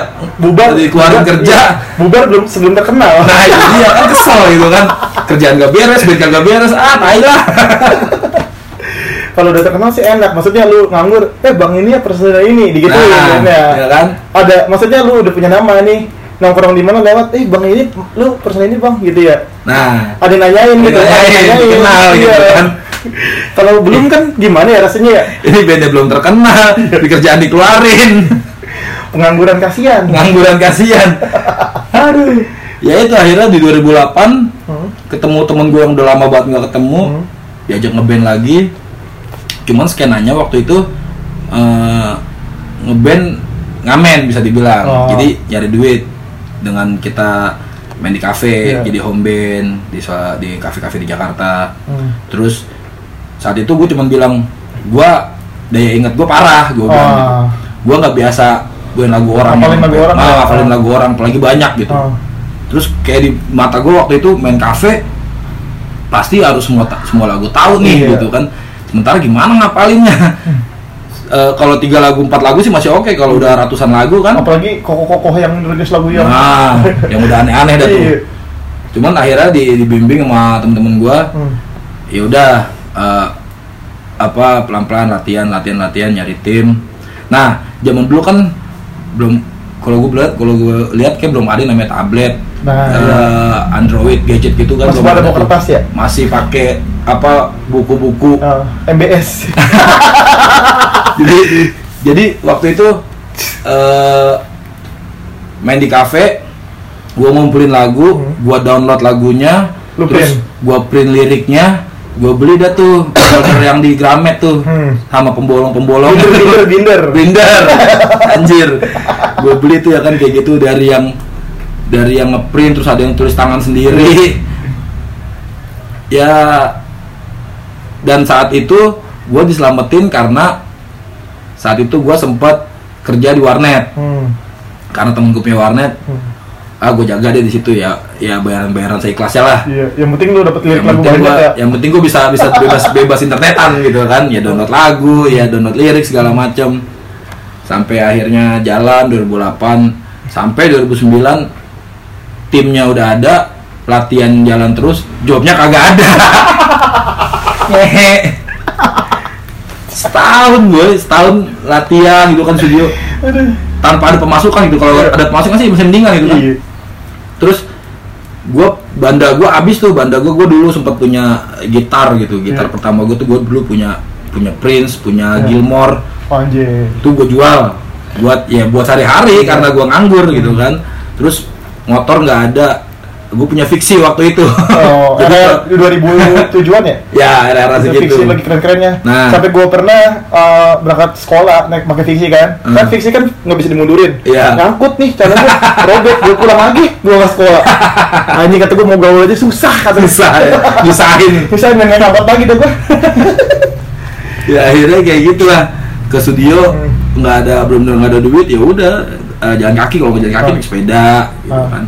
[SPEAKER 2] bubar.
[SPEAKER 1] Dikeluarin
[SPEAKER 2] bubar-
[SPEAKER 1] kerja.
[SPEAKER 2] Iya. bubar belum sebelum terkenal
[SPEAKER 1] nah itu dia kan kesel gitu kan. Kerjaan gak beres band gak beres ah tai lah
[SPEAKER 2] kalau udah terkenal sih enak maksudnya lu nganggur eh bang ini ya personil ini
[SPEAKER 1] nah,
[SPEAKER 2] kan ya.
[SPEAKER 1] ya kan?
[SPEAKER 2] Ada maksudnya lu udah punya nama nih nongkrong di mana lewat eh bang ini lu personil ini bang gitu ya.
[SPEAKER 1] Nah
[SPEAKER 2] ada nanyain gitu
[SPEAKER 1] Nanyain,
[SPEAKER 2] ada yang
[SPEAKER 1] dikenal gitu
[SPEAKER 2] iya.
[SPEAKER 1] kan.
[SPEAKER 2] kalau belum kan gimana ya rasanya ya?
[SPEAKER 1] Ini bandnya belum terkenal di kerjaan dikeluarin
[SPEAKER 2] pengangguran kasihan
[SPEAKER 1] ngangguran kasihan
[SPEAKER 2] aduh
[SPEAKER 1] ya itu akhirnya di 2008
[SPEAKER 2] Hmm.
[SPEAKER 1] ketemu temen gue yang udah lama banget nggak ketemu
[SPEAKER 2] Hmm.
[SPEAKER 1] diajak ngeband lagi cuman skenanya waktu itu eh, ngeband ngamen bisa dibilang
[SPEAKER 2] Oh.
[SPEAKER 1] jadi nyari duit dengan kita main di kafe
[SPEAKER 2] Iya.
[SPEAKER 1] jadi home band di di kafe-kafe di Jakarta
[SPEAKER 2] Hmm.
[SPEAKER 1] terus saat itu gue cuman bilang gue daya inget gue parah gue bilang gitu.
[SPEAKER 2] Oh.
[SPEAKER 1] gue nggak biasa lagu orang
[SPEAKER 2] Ngapalin lagu orang
[SPEAKER 1] ah,
[SPEAKER 2] ya?
[SPEAKER 1] ngapalin lagu orang apalagi banyak gitu
[SPEAKER 2] Oh.
[SPEAKER 1] terus kayak di mata gue waktu itu main kafe pasti harus semua semua lagu tahu nih
[SPEAKER 2] Iya.
[SPEAKER 1] gitu kan sementara gimana ngapalinnya Eh, kalau tiga lagu empat lagu sih masih oke kalau udah ratusan lagu kan
[SPEAKER 2] apalagi kokoh-kokoh yang rilis lagu yang
[SPEAKER 1] nah yang udah aneh-aneh dah tuh
[SPEAKER 2] Iya.
[SPEAKER 1] cuman akhirnya di, dibimbing sama temen-temen gue
[SPEAKER 2] Hmm.
[SPEAKER 1] ya udah eh, apa pelan-pelan latihan latihan latihan nyari tim nah zaman dulu kan belum kalau gue lihat kalau gue lihat kayak belum ada yang namanya tablet
[SPEAKER 2] Nah,
[SPEAKER 1] eh,
[SPEAKER 2] iya.
[SPEAKER 1] Android gadget gitu kan
[SPEAKER 2] Masih pada kertas ya?
[SPEAKER 1] masih pakai apa buku-buku
[SPEAKER 2] Oh, MBS
[SPEAKER 1] jadi jadi waktu itu eh main di kafe gua ngumpulin lagu
[SPEAKER 2] Hmm.
[SPEAKER 1] gua download lagunya
[SPEAKER 2] Lu
[SPEAKER 1] terus gua print liriknya gua beli dah tuh folder yang di Gramet tuh
[SPEAKER 2] Hmm.
[SPEAKER 1] sama pembolong-pembolong
[SPEAKER 2] binder binder binder
[SPEAKER 1] Binder, anjir. Gue beli tuh ya kan kayak gitu dari yang dari yang ngeprint terus ada yang tulis tangan sendiri. ya dan saat itu gue diselamatin karena saat itu gue sempat kerja di warnet
[SPEAKER 2] Hmm.
[SPEAKER 1] karena temen gue punya warnet
[SPEAKER 2] Hmm.
[SPEAKER 1] ah gue jaga deh di situ ya ya bayaran bayaran seikhlasnya lah
[SPEAKER 2] Iya, yang penting lu dapet lirik
[SPEAKER 1] yang
[SPEAKER 2] lagu banyak
[SPEAKER 1] gua,
[SPEAKER 2] ya.
[SPEAKER 1] yang penting gue bisa bisa bebas bebas internetan gitu kan ya download lagu ya download lirik segala macam sampai akhirnya jalan 2008 sampai 2009 timnya udah ada latihan jalan terus jobnya kagak ada setahun gue setahun latihan gitu kan studio tanpa ada pemasukan gitu kalau ada pemasukan sih bisa mendingan gitu kan
[SPEAKER 2] Iya.
[SPEAKER 1] terus gue banda gue abis tuh banda gue gue dulu sempat punya gitar gitu gitar
[SPEAKER 2] Iya.
[SPEAKER 1] pertama gue tuh gue dulu punya punya Prince punya
[SPEAKER 2] Iya.
[SPEAKER 1] Gilmore
[SPEAKER 2] Anjir.
[SPEAKER 1] tuh gue jual buat ya buat sehari-hari
[SPEAKER 2] Iya.
[SPEAKER 1] karena gue nganggur gitu kan terus motor nggak ada gue punya fiksi waktu itu
[SPEAKER 2] Oh,
[SPEAKER 1] jadi
[SPEAKER 2] era 2007-an ya?
[SPEAKER 1] ya era-era
[SPEAKER 2] Itu
[SPEAKER 1] segitu
[SPEAKER 2] fiksi lagi keren-kerennya.
[SPEAKER 1] Nah.
[SPEAKER 2] Sampai gua pernah uh, berangkat sekolah naik pakai fiksi kan.
[SPEAKER 1] Hmm.
[SPEAKER 2] Kan fiksi kan nggak bisa dimundurin.
[SPEAKER 1] Iya.
[SPEAKER 2] Ngangkut nih, cara gua robek, gua pulang lagi, gua nggak sekolah. Anjing kata gua mau gaul aja susah kata
[SPEAKER 1] susah ya nyusahin
[SPEAKER 2] Susah nggak ngangkat lagi tuh gua.
[SPEAKER 1] ya akhirnya kayak gitulah ke studio
[SPEAKER 2] Hmm.
[SPEAKER 1] nggak ada belum nggak ada duit ya udah eh, jalan kaki kalau nggak jalan kaki
[SPEAKER 2] Ah.
[SPEAKER 1] naik sepeda gitu
[SPEAKER 2] Ah.
[SPEAKER 1] kan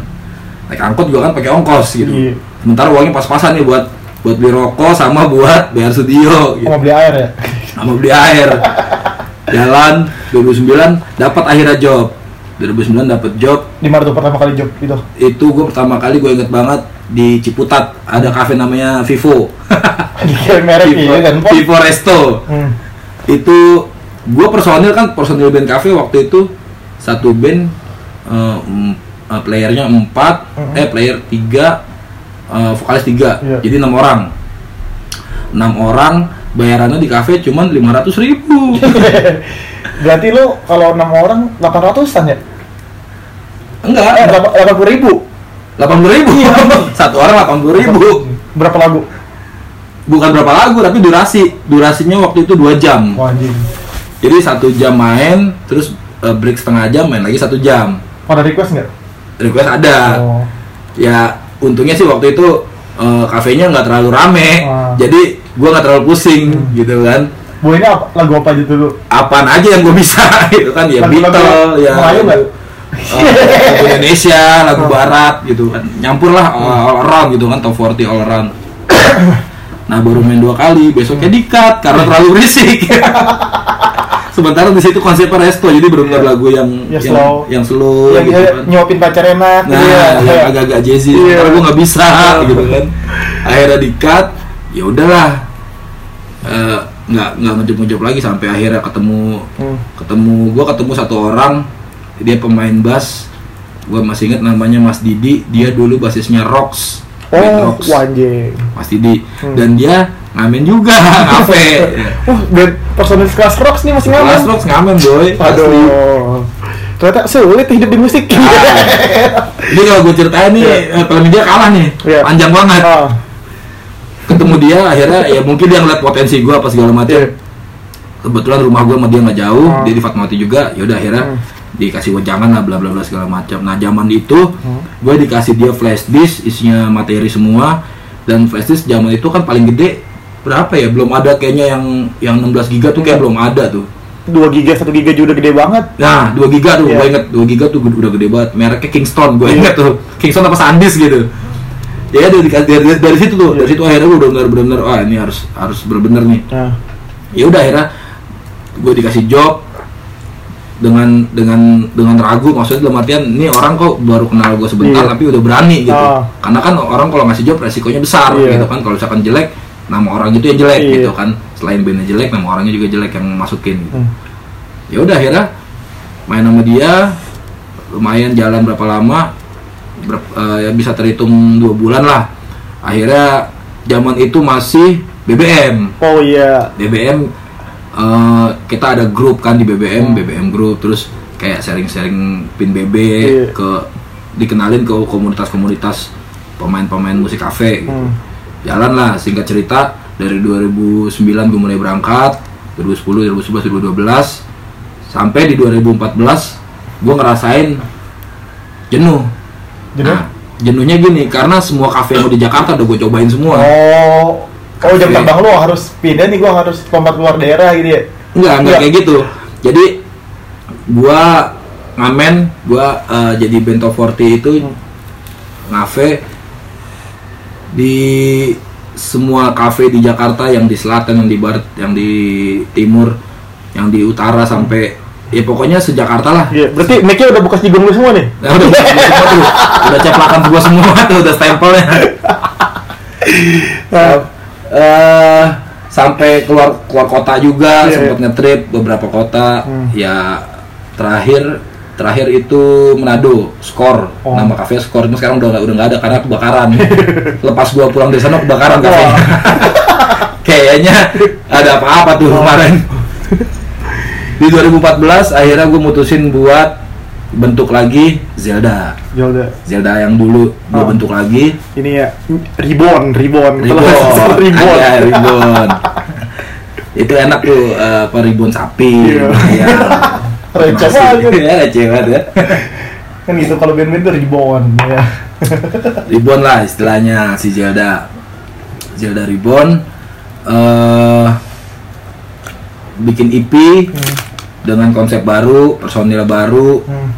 [SPEAKER 1] naik angkot juga kan pakai ongkos gitu
[SPEAKER 2] Iya.
[SPEAKER 1] sementara uangnya pas-pasan nih buat buat beli rokok sama buat bayar studio gitu.
[SPEAKER 2] Mau beli air ya.
[SPEAKER 1] sama beli air jalan 2009 dapat akhirnya job 2009 dapat job
[SPEAKER 2] Di mana tuh pertama kali job itu?
[SPEAKER 1] itu gue pertama kali gue inget banget di Ciputat ada kafe namanya Vivo
[SPEAKER 2] Di merek
[SPEAKER 1] Vivo,
[SPEAKER 2] kan. Pon.
[SPEAKER 1] Vivo Resto
[SPEAKER 2] Hmm.
[SPEAKER 1] itu gue personil kan personil band cafe waktu itu satu band eh, eh, playernya empat
[SPEAKER 2] Mhm.
[SPEAKER 1] eh player tiga eh, vokalis tiga
[SPEAKER 2] Iya.
[SPEAKER 1] jadi enam orang enam orang bayarannya di cafe cuman lima ratus ribu
[SPEAKER 2] Berarti lu kalau enam orang 800-an ya? Eh,
[SPEAKER 1] enggak
[SPEAKER 2] delapan puluh ribu.
[SPEAKER 1] delapan puluh ribu
[SPEAKER 2] Iya.
[SPEAKER 1] satu orang delapan puluh ribu
[SPEAKER 2] Berapa lagu?
[SPEAKER 1] bukan berapa lagu tapi durasi durasinya waktu itu dua jam
[SPEAKER 2] anjing.
[SPEAKER 1] Jadi satu jam main terus eh, break setengah jam main lagi satu jam
[SPEAKER 2] Ada request nggak?
[SPEAKER 1] request ada
[SPEAKER 2] Oh.
[SPEAKER 1] ya untungnya sih waktu itu eh, kafenya nggak terlalu rame
[SPEAKER 2] Wah.
[SPEAKER 1] jadi gua nggak terlalu pusing
[SPEAKER 2] Hmm.
[SPEAKER 1] gitu kan
[SPEAKER 2] Bu ini apa, lagu apa aja dulu?
[SPEAKER 1] apaan aja yang gue bisa gitu kan ya
[SPEAKER 2] Lagu-lagu
[SPEAKER 1] Beatle ya
[SPEAKER 2] Melayu nggak?
[SPEAKER 1] lagu, eh, lagu Indonesia lagu
[SPEAKER 2] Oh.
[SPEAKER 1] Barat gitu kan nyampur lah
[SPEAKER 2] Hmm.
[SPEAKER 1] all, all around gitu kan top 40 all around nah baru main dua kali besoknya
[SPEAKER 2] Hmm.
[SPEAKER 1] dikat karena terlalu berisik sementara di situ konsepnya resto jadi benar-benar
[SPEAKER 2] Iya.
[SPEAKER 1] lagu yang
[SPEAKER 2] Ya,
[SPEAKER 1] yang
[SPEAKER 2] slow.
[SPEAKER 1] yang slow
[SPEAKER 2] yang
[SPEAKER 1] gitu kan.
[SPEAKER 2] nyuapin pacar enak
[SPEAKER 1] Nah,
[SPEAKER 2] gitu ya.
[SPEAKER 1] yang agak-agak jazzy,
[SPEAKER 2] Iya.
[SPEAKER 1] karena gue nggak bisa gitu kan. Akhirnya di cut, ya udahlah, Eh, nggak nggak ngejob-ngejob lagi sampai akhirnya ketemu
[SPEAKER 2] Hmm.
[SPEAKER 1] ketemu gue ketemu satu orang dia pemain bass gue masih inget namanya Mas Didi dia dulu basisnya Rocks
[SPEAKER 2] Oh,
[SPEAKER 1] Rocks
[SPEAKER 2] wajib.
[SPEAKER 1] Mas Didi
[SPEAKER 2] Hmm.
[SPEAKER 1] dan dia ngamen juga kafe
[SPEAKER 2] Wah, band personil kelas rocks nih masih ngamen.
[SPEAKER 1] Kelas Rocks ngamen boy asli.
[SPEAKER 2] Aduh. Ternyata sulit hidup di musik.
[SPEAKER 1] Ini kalau gue ceritain nih,
[SPEAKER 2] Iya.
[SPEAKER 1] eh, film dia kalah nih,
[SPEAKER 2] Iya.
[SPEAKER 1] panjang banget.
[SPEAKER 2] Ah,
[SPEAKER 1] Ketemu dia, akhirnya ya mungkin dia ngeliat potensi gue apa segala macam.
[SPEAKER 2] Iya.
[SPEAKER 1] Kebetulan rumah gue sama dia nggak jauh,
[SPEAKER 2] Hmm.
[SPEAKER 1] dia di Fatmawati juga. Ya udah akhirnya
[SPEAKER 2] Hmm.
[SPEAKER 1] dikasih wejangan lah, bla bla bla segala macam. Nah zaman itu,
[SPEAKER 2] Hmm.
[SPEAKER 1] gue dikasih dia flash disk isinya materi semua, dan flash disk zaman itu kan paling gede berapa ya? Belum ada kayaknya yang yang 16 giga tuh kayak
[SPEAKER 2] Hmm.
[SPEAKER 1] belum ada tuh.
[SPEAKER 2] 2 giga, 1 giga juga udah gede banget.
[SPEAKER 1] Nah, 2 giga tuh,
[SPEAKER 2] Iya.
[SPEAKER 1] gue inget 2 giga tuh udah gede banget. Mereknya Kingston, gue
[SPEAKER 2] Iya.
[SPEAKER 1] inget tuh. Kingston apa Sandis gitu. Ya dari, dari, dari, dari situ tuh,
[SPEAKER 2] Iya.
[SPEAKER 1] dari situ akhirnya gue benar benar wah ini harus harus benar-benar nih.
[SPEAKER 2] Nah,
[SPEAKER 1] Ya udah akhirnya gue dikasih job dengan dengan dengan ragu maksudnya dalam artian ini orang kok baru kenal gue sebentar
[SPEAKER 2] Iya.
[SPEAKER 1] tapi udah berani gitu
[SPEAKER 2] Ah.
[SPEAKER 1] karena kan orang kalau ngasih job resikonya besar
[SPEAKER 2] Iya.
[SPEAKER 1] gitu kan kalau misalkan jelek nama orang itu yang jelek
[SPEAKER 2] Iya.
[SPEAKER 1] gitu kan selain bandnya jelek nama orangnya juga jelek yang masukin gitu
[SPEAKER 2] hmm.
[SPEAKER 1] ya udah akhirnya main sama dia lumayan jalan berapa lama ber- eh, ya bisa terhitung dua bulan lah akhirnya zaman itu masih BBM
[SPEAKER 2] Oh iya.
[SPEAKER 1] BBM eh, kita ada grup kan di BBM BBM grup terus kayak sharing-sharing pin BB
[SPEAKER 2] Iya.
[SPEAKER 1] ke dikenalin ke komunitas-komunitas pemain-pemain musik kafe gitu.
[SPEAKER 2] Hmm.
[SPEAKER 1] Jalan lah singkat cerita dari 2009 gue mulai berangkat 2010 2011 2012 sampai di 2014 gue ngerasain jenuh
[SPEAKER 2] Jenuh?
[SPEAKER 1] Nah, jenuhnya gini karena semua kafe yang di Jakarta udah gue cobain semua
[SPEAKER 2] Oh, oh jam
[SPEAKER 1] Kafe.
[SPEAKER 2] terbang lu harus pindah nih, gua harus lompat keluar daerah gitu ya.
[SPEAKER 1] enggak enggak kayak gitu jadi gua ngamen gua eh, jadi bento 40 itu
[SPEAKER 2] Hmm.
[SPEAKER 1] ngafe di semua kafe di Jakarta yang di selatan yang di barat yang di timur yang di utara sampai ya pokoknya sejakarta lah.
[SPEAKER 2] Iya, berarti mic-nya udah bekas jigong lu semua nih.
[SPEAKER 1] Nah, udah udah semua tuh udah ceplakan gua semua tuh udah stempelnya.
[SPEAKER 2] Nah,
[SPEAKER 1] eh sampai keluar keluar kota juga
[SPEAKER 2] Iya,
[SPEAKER 1] sempat ngetrip beberapa kota.
[SPEAKER 2] Hmm.
[SPEAKER 1] ya terakhir terakhir itu Manado skor
[SPEAKER 2] Oh.
[SPEAKER 1] nama kafe skor itu sekarang udah udah nggak ada karena kebakaran lepas gua pulang dari sana kebakaran kafe
[SPEAKER 2] Wah.
[SPEAKER 1] kayaknya ada apa-apa tuh
[SPEAKER 2] Oh.
[SPEAKER 1] kemarin di 2014 akhirnya gue mutusin buat bentuk lagi Zelda
[SPEAKER 2] ya udah.
[SPEAKER 1] Zelda yang dulu gue
[SPEAKER 2] Oh.
[SPEAKER 1] bentuk lagi
[SPEAKER 2] Ini ya Ribbon, Ribbon. Ribbon.
[SPEAKER 1] Ada ribon. itu enak tuh eh, apa sapi,
[SPEAKER 2] Iya.
[SPEAKER 1] ayam.
[SPEAKER 2] Receh banget.
[SPEAKER 1] Ya, receh banget ya.
[SPEAKER 2] Kan gitu kalau band-band tuh Ribbon ya.
[SPEAKER 1] Ribon lah istilahnya si Zelda. Zelda Ribon eh bikin EP
[SPEAKER 2] Hmm.
[SPEAKER 1] dengan konsep baru, personil baru.
[SPEAKER 2] Hmm.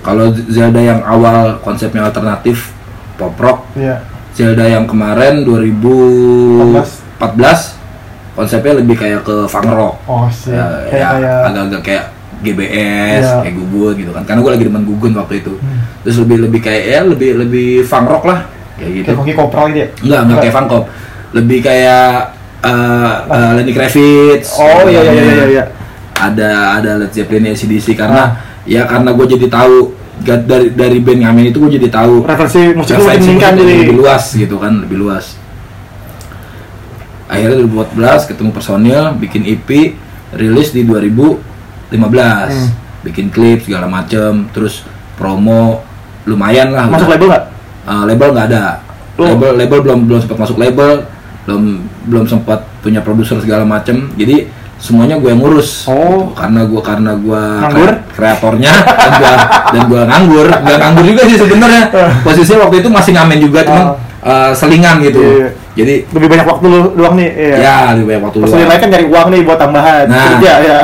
[SPEAKER 1] Kalau Zelda yang awal konsepnya alternatif pop rock,
[SPEAKER 2] Iya.
[SPEAKER 1] Zelda yang kemarin 2014 konsepnya lebih kayak ke funk rock.
[SPEAKER 2] Oh, sih.
[SPEAKER 1] ya,
[SPEAKER 2] kayak
[SPEAKER 1] ya,
[SPEAKER 2] kayak
[SPEAKER 1] agak-agak kayak GBS,
[SPEAKER 2] Iya.
[SPEAKER 1] kayak gugun gitu kan. Karena gue lagi demen gugun waktu itu.
[SPEAKER 2] Hmm.
[SPEAKER 1] Terus lebih lebih kayak ya lebih lebih funk rock lah kayak gitu.
[SPEAKER 2] kayak koki kopral gitu ya.
[SPEAKER 1] Enggak, enggak kayak funk pop. Lebih kayak eh eh, Lenny Kravitz.
[SPEAKER 2] Oh iya iya iya iya.
[SPEAKER 1] Ada ada Led Zeppelin ACDC
[SPEAKER 2] Ah.
[SPEAKER 1] karena ya karena gue jadi tahu dari dari band ngamen itu gue jadi tahu
[SPEAKER 2] Referensi musik lu meningkat jadi.
[SPEAKER 1] lebih luas gitu kan lebih luas akhirnya 2014 ketemu personil bikin EP rilis di 2015
[SPEAKER 2] Hmm.
[SPEAKER 1] bikin klip segala macem terus promo lumayan lah
[SPEAKER 2] Masuk
[SPEAKER 1] udah.
[SPEAKER 2] label nggak?
[SPEAKER 1] Uh, label nggak ada
[SPEAKER 2] Oh.
[SPEAKER 1] label label belum belum sempat masuk label belum belum sempat punya produser segala macem jadi semuanya gue yang ngurus
[SPEAKER 2] Oh.
[SPEAKER 1] gitu. karena gue karena gue
[SPEAKER 2] Nganggur?
[SPEAKER 1] kreatornya dan gue dan gue nganggur nggak nganggur juga sih sebenarnya posisinya waktu itu masih ngamen juga cuman uh, selingan gitu
[SPEAKER 2] Iya.
[SPEAKER 1] jadi
[SPEAKER 2] Lebih banyak waktu lu doang nih. Iya.
[SPEAKER 1] ya lebih banyak waktu luang
[SPEAKER 2] lain kan nyari uang nih buat tambahan.
[SPEAKER 1] Nah.
[SPEAKER 2] Kerja ya.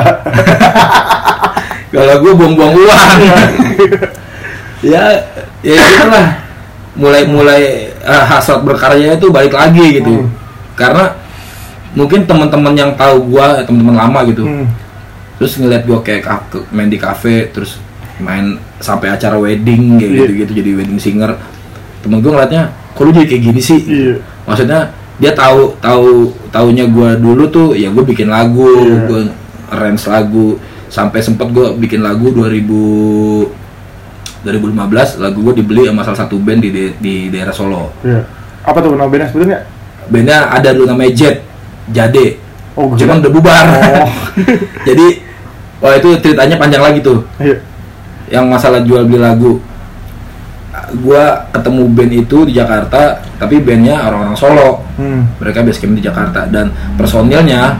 [SPEAKER 1] kalau gue buang-buang uang ya ya itulah mulai mulai eh, hasrat berkarya itu balik lagi gitu
[SPEAKER 2] Hmm.
[SPEAKER 1] karena mungkin teman-teman yang tahu gua teman-teman lama gitu
[SPEAKER 2] Hmm.
[SPEAKER 1] terus ngeliat gua kayak main di kafe terus main sampai acara wedding kayak
[SPEAKER 2] Iya.
[SPEAKER 1] gitu gitu jadi wedding singer temen gua ngeliatnya kok lu jadi kayak gini sih
[SPEAKER 2] Iya.
[SPEAKER 1] maksudnya dia tahu tahu taunya gua dulu tuh ya gue bikin lagu
[SPEAKER 2] Iya.
[SPEAKER 1] gue arrange lagu sampai sempet gue bikin lagu 2000 2015 lagu gue dibeli sama salah satu band di di daerah Solo
[SPEAKER 2] Iya. Apa tuh nama bandnya sebetulnya?
[SPEAKER 1] bandnya ada dulu namanya Jet Jade
[SPEAKER 2] Oh, gue
[SPEAKER 1] cuman udah bubar
[SPEAKER 2] Oh.
[SPEAKER 1] jadi wah itu ceritanya panjang lagi tuh
[SPEAKER 2] Iya.
[SPEAKER 1] yang masalah jual beli lagu gua ketemu band itu di Jakarta tapi bandnya orang-orang Solo.
[SPEAKER 2] Hmm.
[SPEAKER 1] mereka base camp di Jakarta. Dan personilnya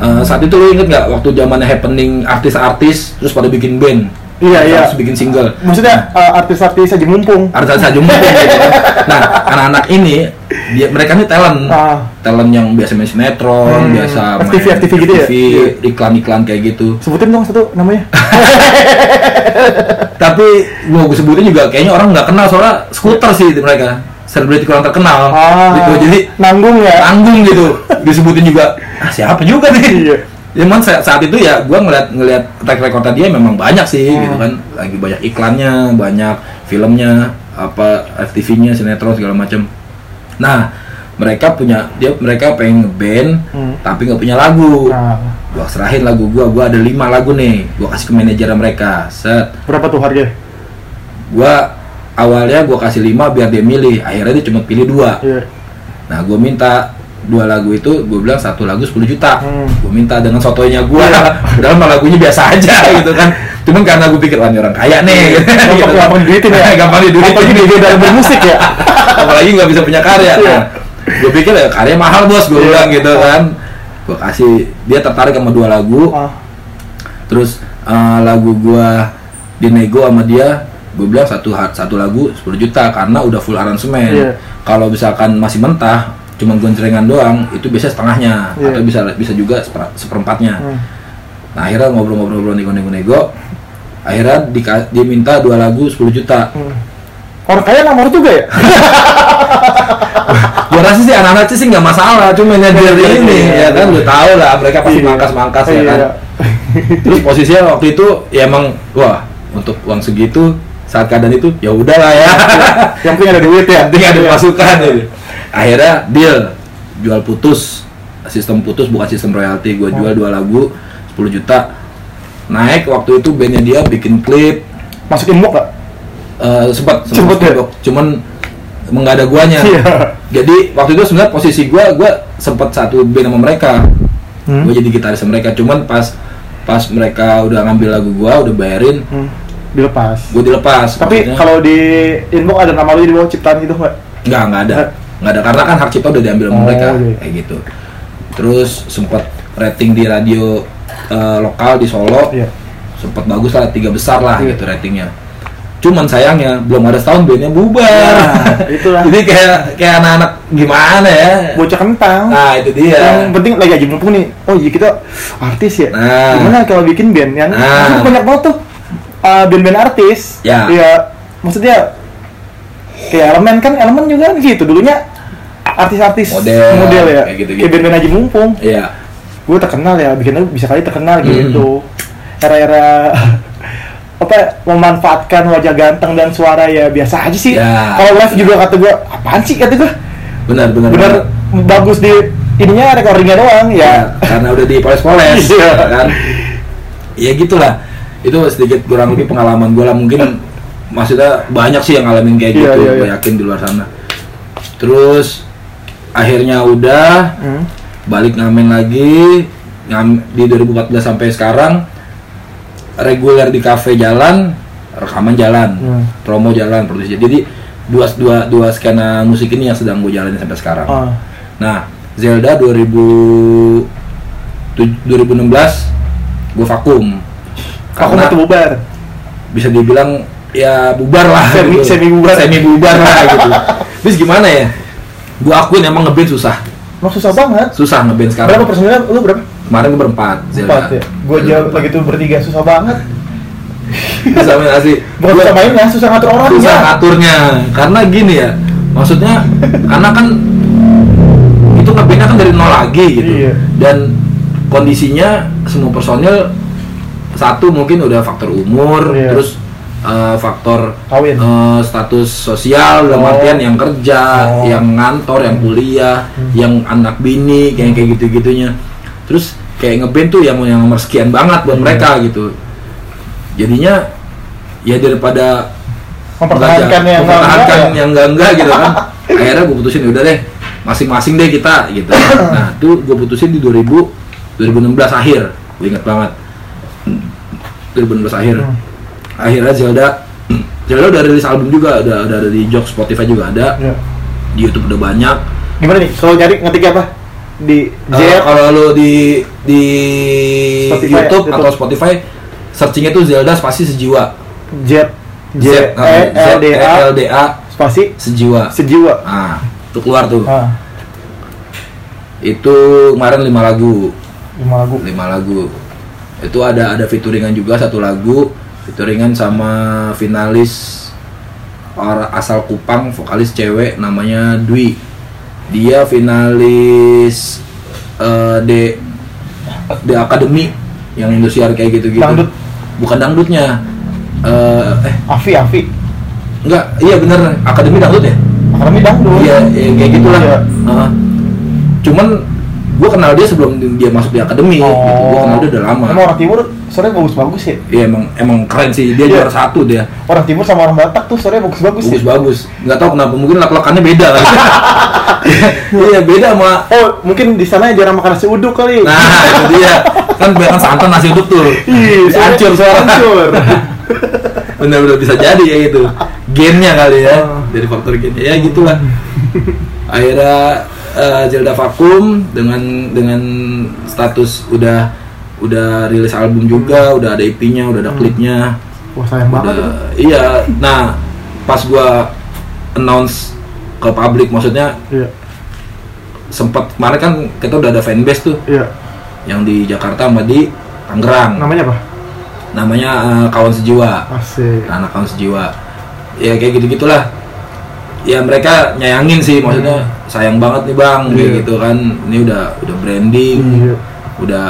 [SPEAKER 1] eh, saat itu lo inget nggak waktu zamannya happening artis-artis terus pada bikin band
[SPEAKER 2] Iya, iya.
[SPEAKER 1] terus bikin single
[SPEAKER 2] Maksudnya eh, artis-artis aja mumpung.
[SPEAKER 1] artis saja gitu kan. nah anak-anak ini dia mereka ini talent
[SPEAKER 2] Ah.
[SPEAKER 1] talent yang biasa main sinetron
[SPEAKER 2] Hmm,
[SPEAKER 1] biasa main
[SPEAKER 2] FTV, FTV gitu ya? Iya.
[SPEAKER 1] iklan-iklan kayak gitu
[SPEAKER 2] Sebutin dong satu namanya.
[SPEAKER 1] tapi mau gue sebutin juga kayaknya orang nggak kenal soalnya skuter sih itu mereka selebriti kurang terkenal
[SPEAKER 2] Ah.
[SPEAKER 1] gitu jadi
[SPEAKER 2] nanggung ya.
[SPEAKER 1] tanggung gitu disebutin juga ah, siapa juga nih
[SPEAKER 2] Iya.
[SPEAKER 1] Cuman saat, itu ya gue ngeliat ngeliat track recordnya dia memang banyak sih
[SPEAKER 2] Hmm.
[SPEAKER 1] gitu kan lagi banyak iklannya banyak filmnya apa FTV-nya sinetron segala macam nah mereka punya dia mereka pengen ngeband
[SPEAKER 2] Hmm.
[SPEAKER 1] tapi nggak punya lagu
[SPEAKER 2] Nah,
[SPEAKER 1] gua serahin lagu gua gua ada lima lagu nih gua kasih ke manajer mereka set
[SPEAKER 2] berapa tuh harganya?
[SPEAKER 1] gua awalnya gua kasih lima biar dia milih akhirnya dia cuma pilih dua
[SPEAKER 2] Iya.
[SPEAKER 1] nah gua minta dua lagu itu gue bilang satu lagu 10 juta
[SPEAKER 2] Hmm.
[SPEAKER 1] gue minta dengan sotonya gue
[SPEAKER 2] Iya.
[SPEAKER 1] udah mah lagunya biasa aja gitu kan cuman karena gue pikir wah orang kaya nih gitu.
[SPEAKER 2] Gampang, gampang diduitin ya.
[SPEAKER 1] gampang diduitin
[SPEAKER 2] Apalagi dia dalam bermusik ya.
[SPEAKER 1] apalagi nggak bisa punya karya
[SPEAKER 2] Iya.
[SPEAKER 1] nah, gue pikir ya karya mahal bos gue
[SPEAKER 2] Iya.
[SPEAKER 1] bilang gitu kan gue kasih dia tertarik sama dua lagu
[SPEAKER 2] Ah,
[SPEAKER 1] terus eh, lagu gua dinego sama dia gue bilang satu satu lagu 10 juta karena udah full aransemen
[SPEAKER 2] Iya.
[SPEAKER 1] kalau misalkan masih mentah cuma goncengan doang itu biasanya setengahnya
[SPEAKER 2] Iya.
[SPEAKER 1] atau bisa bisa juga seper- seperempatnya
[SPEAKER 2] Hmm.
[SPEAKER 1] nah akhirnya ngobrol-ngobrol nego-nego-nego akhirnya dika- dia minta dua lagu 10 juta
[SPEAKER 2] Hmm. Orang kaya ngamar juga ya?
[SPEAKER 1] gua rasa sih anak-anak sih nggak masalah cuma
[SPEAKER 2] Iya, iya,
[SPEAKER 1] ini
[SPEAKER 2] iya.
[SPEAKER 1] ya kan lu tahu lah mereka pasti
[SPEAKER 2] Iya.
[SPEAKER 1] mangkas-mangkas ya
[SPEAKER 2] Iya.
[SPEAKER 1] kan terus posisinya waktu itu ya emang wah untuk uang segitu saat keadaan itu ya udahlah ya
[SPEAKER 2] Yang penting ada duit ya.
[SPEAKER 1] penting ada
[SPEAKER 2] Iya.
[SPEAKER 1] pasukan gitu. Akhirnya deal jual putus sistem putus bukan sistem royalti gue jual dua lagu 10 juta naik waktu itu bandnya dia bikin klip
[SPEAKER 2] Masukin muk gak?
[SPEAKER 1] eh, sempat
[SPEAKER 2] Sempet ya?
[SPEAKER 1] sempat, cuman emang ada guanya
[SPEAKER 2] Iya.
[SPEAKER 1] jadi waktu itu sebenarnya posisi gua gua sempat satu band sama mereka
[SPEAKER 2] Hmm.
[SPEAKER 1] gue jadi gitaris mereka cuman pas pas mereka udah ngambil lagu gua udah bayarin
[SPEAKER 2] Hmm. Dilepas.
[SPEAKER 1] gue dilepas
[SPEAKER 2] Tapi kalau di inbox ada nama lu di bawah ciptaan gitu nggak?
[SPEAKER 1] Nggak, nggak ada. Nggak ada karena kan hak cipta udah diambil sama
[SPEAKER 2] Oh,
[SPEAKER 1] mereka
[SPEAKER 2] iya.
[SPEAKER 1] kayak gitu. Terus sempat rating di radio eh, lokal di Solo,
[SPEAKER 2] Iya.
[SPEAKER 1] sempat bagus lah tiga besar lah
[SPEAKER 2] Iya.
[SPEAKER 1] gitu ratingnya. Cuman sayangnya belum ada setahun bandnya bubar.
[SPEAKER 2] Nah, itulah.
[SPEAKER 1] Jadi kayak kayak anak-anak gimana ya?
[SPEAKER 2] Bocah kentang.
[SPEAKER 1] Nah itu dia.
[SPEAKER 2] Yang penting lagi aja mumpung nih. Oh iya kita artis ya.
[SPEAKER 1] Nah.
[SPEAKER 2] Gimana kalau bikin band yang
[SPEAKER 1] Nah.
[SPEAKER 2] banyak banget tuh uh, band-band artis.
[SPEAKER 1] Ya.
[SPEAKER 2] Iya. Maksudnya kayak elemen kan elemen juga kan gitu. Dulunya artis-artis
[SPEAKER 1] Model,
[SPEAKER 2] ya.
[SPEAKER 1] kayak gitu-gitu.
[SPEAKER 2] kayak band-band aja mumpung.
[SPEAKER 1] Iya.
[SPEAKER 2] gue terkenal ya bikin lagu bisa kali terkenal
[SPEAKER 1] Hmm.
[SPEAKER 2] gitu. Era-era apa memanfaatkan wajah ganteng dan suara ya biasa aja sih.
[SPEAKER 1] Ya.
[SPEAKER 2] kalau live juga kata gue apaan sih? kata gue
[SPEAKER 1] Benar benar.
[SPEAKER 2] bener bagus di ininya recordingnya doang
[SPEAKER 1] ya.
[SPEAKER 2] Ya
[SPEAKER 1] karena udah dipoles-poles ya kan. Ya gitulah. Itu sedikit kurang lebih pengalaman gue lah. Mungkin maksudnya banyak sih yang ngalamin kayak
[SPEAKER 2] Iya,
[SPEAKER 1] gitu gue
[SPEAKER 2] iya.
[SPEAKER 1] yakin di luar sana terus akhirnya udah
[SPEAKER 2] Hmm.
[SPEAKER 1] balik ngamen lagi ngam, di 2014 sampai sekarang reguler di kafe jalan rekaman jalan
[SPEAKER 2] Hmm.
[SPEAKER 1] promo jalan produksi jadi dua dua dua skena musik ini yang sedang gue jalanin sampai sekarang
[SPEAKER 2] Ah.
[SPEAKER 1] Nah, Zelda 2000 tu- 2016 gue vakum.
[SPEAKER 2] aku
[SPEAKER 1] Karena
[SPEAKER 2] mau bubar
[SPEAKER 1] bisa dibilang ya bubar lah
[SPEAKER 2] Semi- semi bubar.
[SPEAKER 1] Semi bubar lah gitu. Terus gimana ya? Gue akuin emang ngeband susah.
[SPEAKER 2] Emang susah banget
[SPEAKER 1] Susah ngeband sekarang.
[SPEAKER 2] berapa personilnya lu berapa
[SPEAKER 1] Kemarin gue berempat
[SPEAKER 2] empat ya gue aja lagi tuh bertiga susah banget
[SPEAKER 1] Susah main asli.
[SPEAKER 2] bukan
[SPEAKER 1] Gua-
[SPEAKER 2] susah mainnya susah ngatur orangnya
[SPEAKER 1] susah ngaturnya karena gini ya maksudnya karena kan itu ngebandnya kan dari nol lagi gitu
[SPEAKER 2] Iya.
[SPEAKER 1] dan kondisinya semua personil satu mungkin udah faktor umur
[SPEAKER 2] Iya.
[SPEAKER 1] terus eh, faktor
[SPEAKER 2] Kawin.
[SPEAKER 1] eh, status sosial dalam
[SPEAKER 2] Oh.
[SPEAKER 1] artian yang kerja
[SPEAKER 2] Oh.
[SPEAKER 1] yang ngantor yang kuliah yang anak bini kayak kayak gitu gitunya terus kayak ngeband tuh yang yang nomor sekian banget buat
[SPEAKER 2] Iya.
[SPEAKER 1] mereka gitu jadinya ya daripada
[SPEAKER 2] mempertahankan yang
[SPEAKER 1] mempertahankan
[SPEAKER 2] ya.
[SPEAKER 1] yang enggak enggak gitu kan akhirnya gue putusin udah deh masing-masing deh kita gitu nah tuh gue putusin di 2000 2016 akhir gue inget banget 2016 akhir
[SPEAKER 2] Hmm.
[SPEAKER 1] Akhirnya Zelda Zelda udah rilis album juga udah udah ada di Jok Spotify juga ada.
[SPEAKER 2] Ya.
[SPEAKER 1] di YouTube udah banyak.
[SPEAKER 2] Gimana nih? Kalau nyari ngetik apa? Di Z
[SPEAKER 1] kalau lo di di
[SPEAKER 2] Spotify,
[SPEAKER 1] YouTube,
[SPEAKER 2] YouTube.
[SPEAKER 1] atau Spotify searchingnya tuh Zelda spasi sejiwa.
[SPEAKER 2] Z J
[SPEAKER 1] Z,
[SPEAKER 2] E L D A.
[SPEAKER 1] L D A.
[SPEAKER 2] Spasi?
[SPEAKER 1] Sejiwa.
[SPEAKER 2] Sejiwa.
[SPEAKER 1] Ah itu keluar tuh.
[SPEAKER 2] Ah.
[SPEAKER 1] Itu kemarin lima lagu.
[SPEAKER 2] Lima lagu.
[SPEAKER 1] Lima lagu. Itu ada ada featuringan juga satu lagu featuringan sama finalis orang asal Kupang vokalis cewek namanya Dwi dia finalis eh, de de akademi yang Indosiar kayak gitu gitu
[SPEAKER 2] Dangdut.
[SPEAKER 1] bukan dangdutnya eh eh
[SPEAKER 2] Afi Afi
[SPEAKER 1] enggak iya bener akademi dangdut ya
[SPEAKER 2] akademi dangdut
[SPEAKER 1] Iya, ya, kayak gitulah.
[SPEAKER 2] Iya.
[SPEAKER 1] Heeh. cuman gue kenal dia sebelum dia masuk di akademi. gitu. Gue kenal dia udah lama.
[SPEAKER 2] Emang orang timur sore bagus-bagus ya
[SPEAKER 1] Iya emang emang keren sih dia
[SPEAKER 2] Iya.
[SPEAKER 1] juara satu dia.
[SPEAKER 2] orang timur sama orang Batak tuh sore bagus-bagus ya
[SPEAKER 1] Bagus bagus. Nggak tahu kenapa mungkin lak-lakannya beda kali. Iya beda sama.
[SPEAKER 2] oh mungkin di sana jarang makan nasi uduk kali
[SPEAKER 1] Nah itu dia kan biarkan santan nasi uduk tuh. Bisa hancur suara.
[SPEAKER 2] hancur
[SPEAKER 1] Bener-bener bisa jadi ya itu. Gennya kali ya.
[SPEAKER 2] Oh.
[SPEAKER 1] Dari faktor gennya ya gitulah. Akhirnya eh, Zelda vakum dengan dengan status udah udah rilis album juga, udah ada EP-nya, udah ada
[SPEAKER 2] Hmm.
[SPEAKER 1] klipnya.
[SPEAKER 2] Wah sayang banget.
[SPEAKER 1] Udah- iya nah pas gua announce ke publik maksudnya
[SPEAKER 2] Iya,
[SPEAKER 1] sempat kemarin kan kita udah ada fanbase tuh
[SPEAKER 2] iya.
[SPEAKER 1] yang di Jakarta sama di Tangerang
[SPEAKER 2] Namanya apa?
[SPEAKER 1] namanya eh, kawan sejiwa
[SPEAKER 2] Asik.
[SPEAKER 1] anak kawan sejiwa ya kayak gitu gitulah ya mereka nyayangin sih maksudnya sayang banget nih bang kayak
[SPEAKER 2] Iya.
[SPEAKER 1] gitu kan ini udah udah branding
[SPEAKER 2] Iya.
[SPEAKER 1] udah,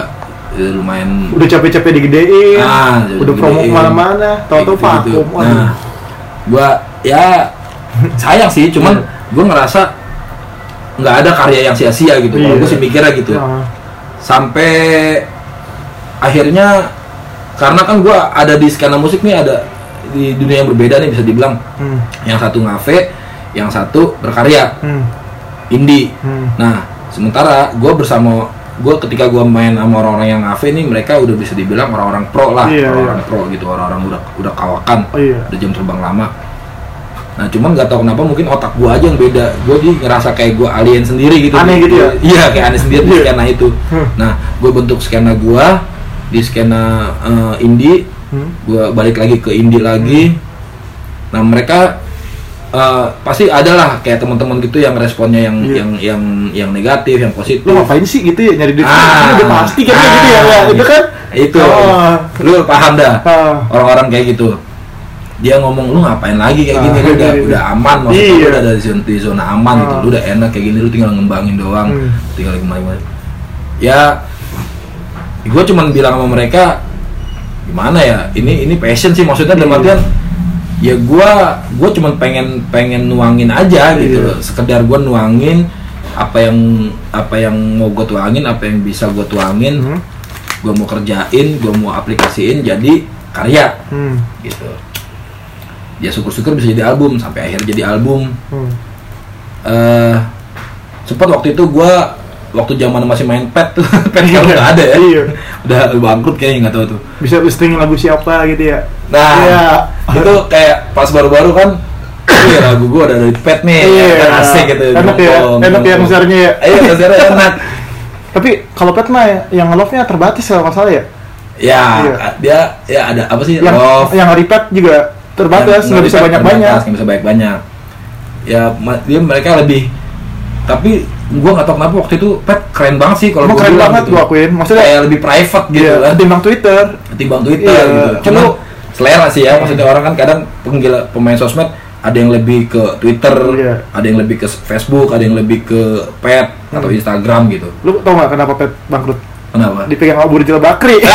[SPEAKER 1] udah lumayan
[SPEAKER 2] Udah capek-capek digedein.
[SPEAKER 1] Ah,
[SPEAKER 2] udah promo ke
[SPEAKER 1] mana-mana. Gitu-gitu.
[SPEAKER 2] vakum. Waduh.
[SPEAKER 1] Nah, gua ya sayang sih, cuman
[SPEAKER 2] Iya.
[SPEAKER 1] gua ngerasa nggak ada karya yang sia-sia gitu. Kalau
[SPEAKER 2] Iya.
[SPEAKER 1] gua sih mikirnya gitu.
[SPEAKER 2] Nah,
[SPEAKER 1] Sampai akhirnya karena kan gua ada di skena musik nih ada di dunia yang berbeda nih bisa dibilang.
[SPEAKER 2] hmm,
[SPEAKER 1] Yang satu ngafe, yang satu berkarya
[SPEAKER 2] hmm,
[SPEAKER 1] indie.
[SPEAKER 2] hmm.
[SPEAKER 1] Nah, sementara gue bersama gue ketika gue main sama orang-orang yang ngafe nih mereka udah bisa dibilang orang-orang pro lah,
[SPEAKER 2] Iya,
[SPEAKER 1] orang-orang pro gitu, orang-orang udah udah kawakan,
[SPEAKER 2] Oh iya.
[SPEAKER 1] udah jam terbang lama. Nah, cuman nggak tahu kenapa mungkin otak gue aja yang beda. Gue jadi ngerasa kayak gue alien sendiri gitu.
[SPEAKER 2] Aneh gitu ya?
[SPEAKER 1] Iya, kayak aneh sendiri di
[SPEAKER 2] Iya.
[SPEAKER 1] skena itu.
[SPEAKER 2] Hmm.
[SPEAKER 1] Nah, gue bentuk skena gue di skena eh, indie
[SPEAKER 2] Hmm.
[SPEAKER 1] gue balik lagi ke indie lagi nah mereka eh, pasti ada lah kayak teman-teman gitu yang responnya yang
[SPEAKER 2] Iya.
[SPEAKER 1] yang yang yang negatif yang positif
[SPEAKER 2] Lu ngapain sih gitu ya nyari duit?
[SPEAKER 1] Ah.
[SPEAKER 2] Udah pasti kan
[SPEAKER 1] Ah.
[SPEAKER 2] gitu ya. ya. Itu kan.
[SPEAKER 1] itu
[SPEAKER 2] Oh.
[SPEAKER 1] lu paham dah
[SPEAKER 2] Ah.
[SPEAKER 1] orang-orang kayak gitu dia ngomong lu ngapain lagi kayak
[SPEAKER 2] Ah,
[SPEAKER 1] gini lu udah udah aman maksudnya
[SPEAKER 2] Iya.
[SPEAKER 1] lu udah ada di zona, di zona aman gitu
[SPEAKER 2] Ah.
[SPEAKER 1] lu udah enak kayak gini lu tinggal ngembangin doang
[SPEAKER 2] Hmm.
[SPEAKER 1] tinggal gimana ya gue cuman bilang sama mereka gimana ya ini ini passion sih maksudnya dalam
[SPEAKER 2] Iya.
[SPEAKER 1] artian ya gue gue cuman pengen pengen nuangin aja gitu
[SPEAKER 2] Iya.
[SPEAKER 1] loh sekedar gue nuangin apa yang apa yang mau gue tuangin apa yang bisa gue tuangin
[SPEAKER 2] Hmm.
[SPEAKER 1] gue mau kerjain gue mau aplikasiin jadi karya
[SPEAKER 2] Hmm.
[SPEAKER 1] gitu ya syukur-syukur bisa jadi album sampai akhirnya jadi album
[SPEAKER 2] Hmm.
[SPEAKER 1] eh sempat waktu itu gua waktu zaman masih main pet tuh pet kalau nggak ada ya
[SPEAKER 2] Iya.
[SPEAKER 1] udah bangkrut kayaknya nggak tahu tuh
[SPEAKER 2] Bisa listing lagu siapa gitu ya.
[SPEAKER 1] nah
[SPEAKER 2] Iya.
[SPEAKER 1] itu kayak pas baru-baru kan Wih lagu gua ada dari pet nih
[SPEAKER 2] Iya.
[SPEAKER 1] kan asik gitu
[SPEAKER 2] Enak ya, enak ya
[SPEAKER 1] nongkrong.
[SPEAKER 2] ngesernya ya.
[SPEAKER 1] iya ngesernya enak
[SPEAKER 2] Tapi kalau pet mah yang love-nya terbatas kalau nggak salah ya.
[SPEAKER 1] ya
[SPEAKER 2] Iya.
[SPEAKER 1] dia ya ada apa sih
[SPEAKER 2] Yang
[SPEAKER 1] love
[SPEAKER 2] yang repet juga terbatas, nggak bisa banyak-banyak.
[SPEAKER 1] nggak bisa banyak-banyak ya dia mereka lebih tapi gua nggak tahu kenapa waktu itu pet keren banget sih kalau
[SPEAKER 2] keren
[SPEAKER 1] bilang
[SPEAKER 2] banget
[SPEAKER 1] gitu.
[SPEAKER 2] gua akuin. Maksudnya
[SPEAKER 1] kayak lebih private gitu
[SPEAKER 2] iya,
[SPEAKER 1] kan
[SPEAKER 2] ketimbang Twitter.
[SPEAKER 1] ketimbang Twitter
[SPEAKER 2] Iya,
[SPEAKER 1] gitu. Cuma selera sih ya, maksudnya orang kan kadang penggila pemain sosmed ada yang lebih ke Twitter,
[SPEAKER 2] Iya.
[SPEAKER 1] ada yang lebih ke Facebook, ada yang lebih ke pet atau
[SPEAKER 2] Hmm.
[SPEAKER 1] Instagram gitu.
[SPEAKER 2] Lu tau nggak kenapa pet bangkrut?
[SPEAKER 1] Kenapa?
[SPEAKER 2] Dipegang Abu Rizal Bakri.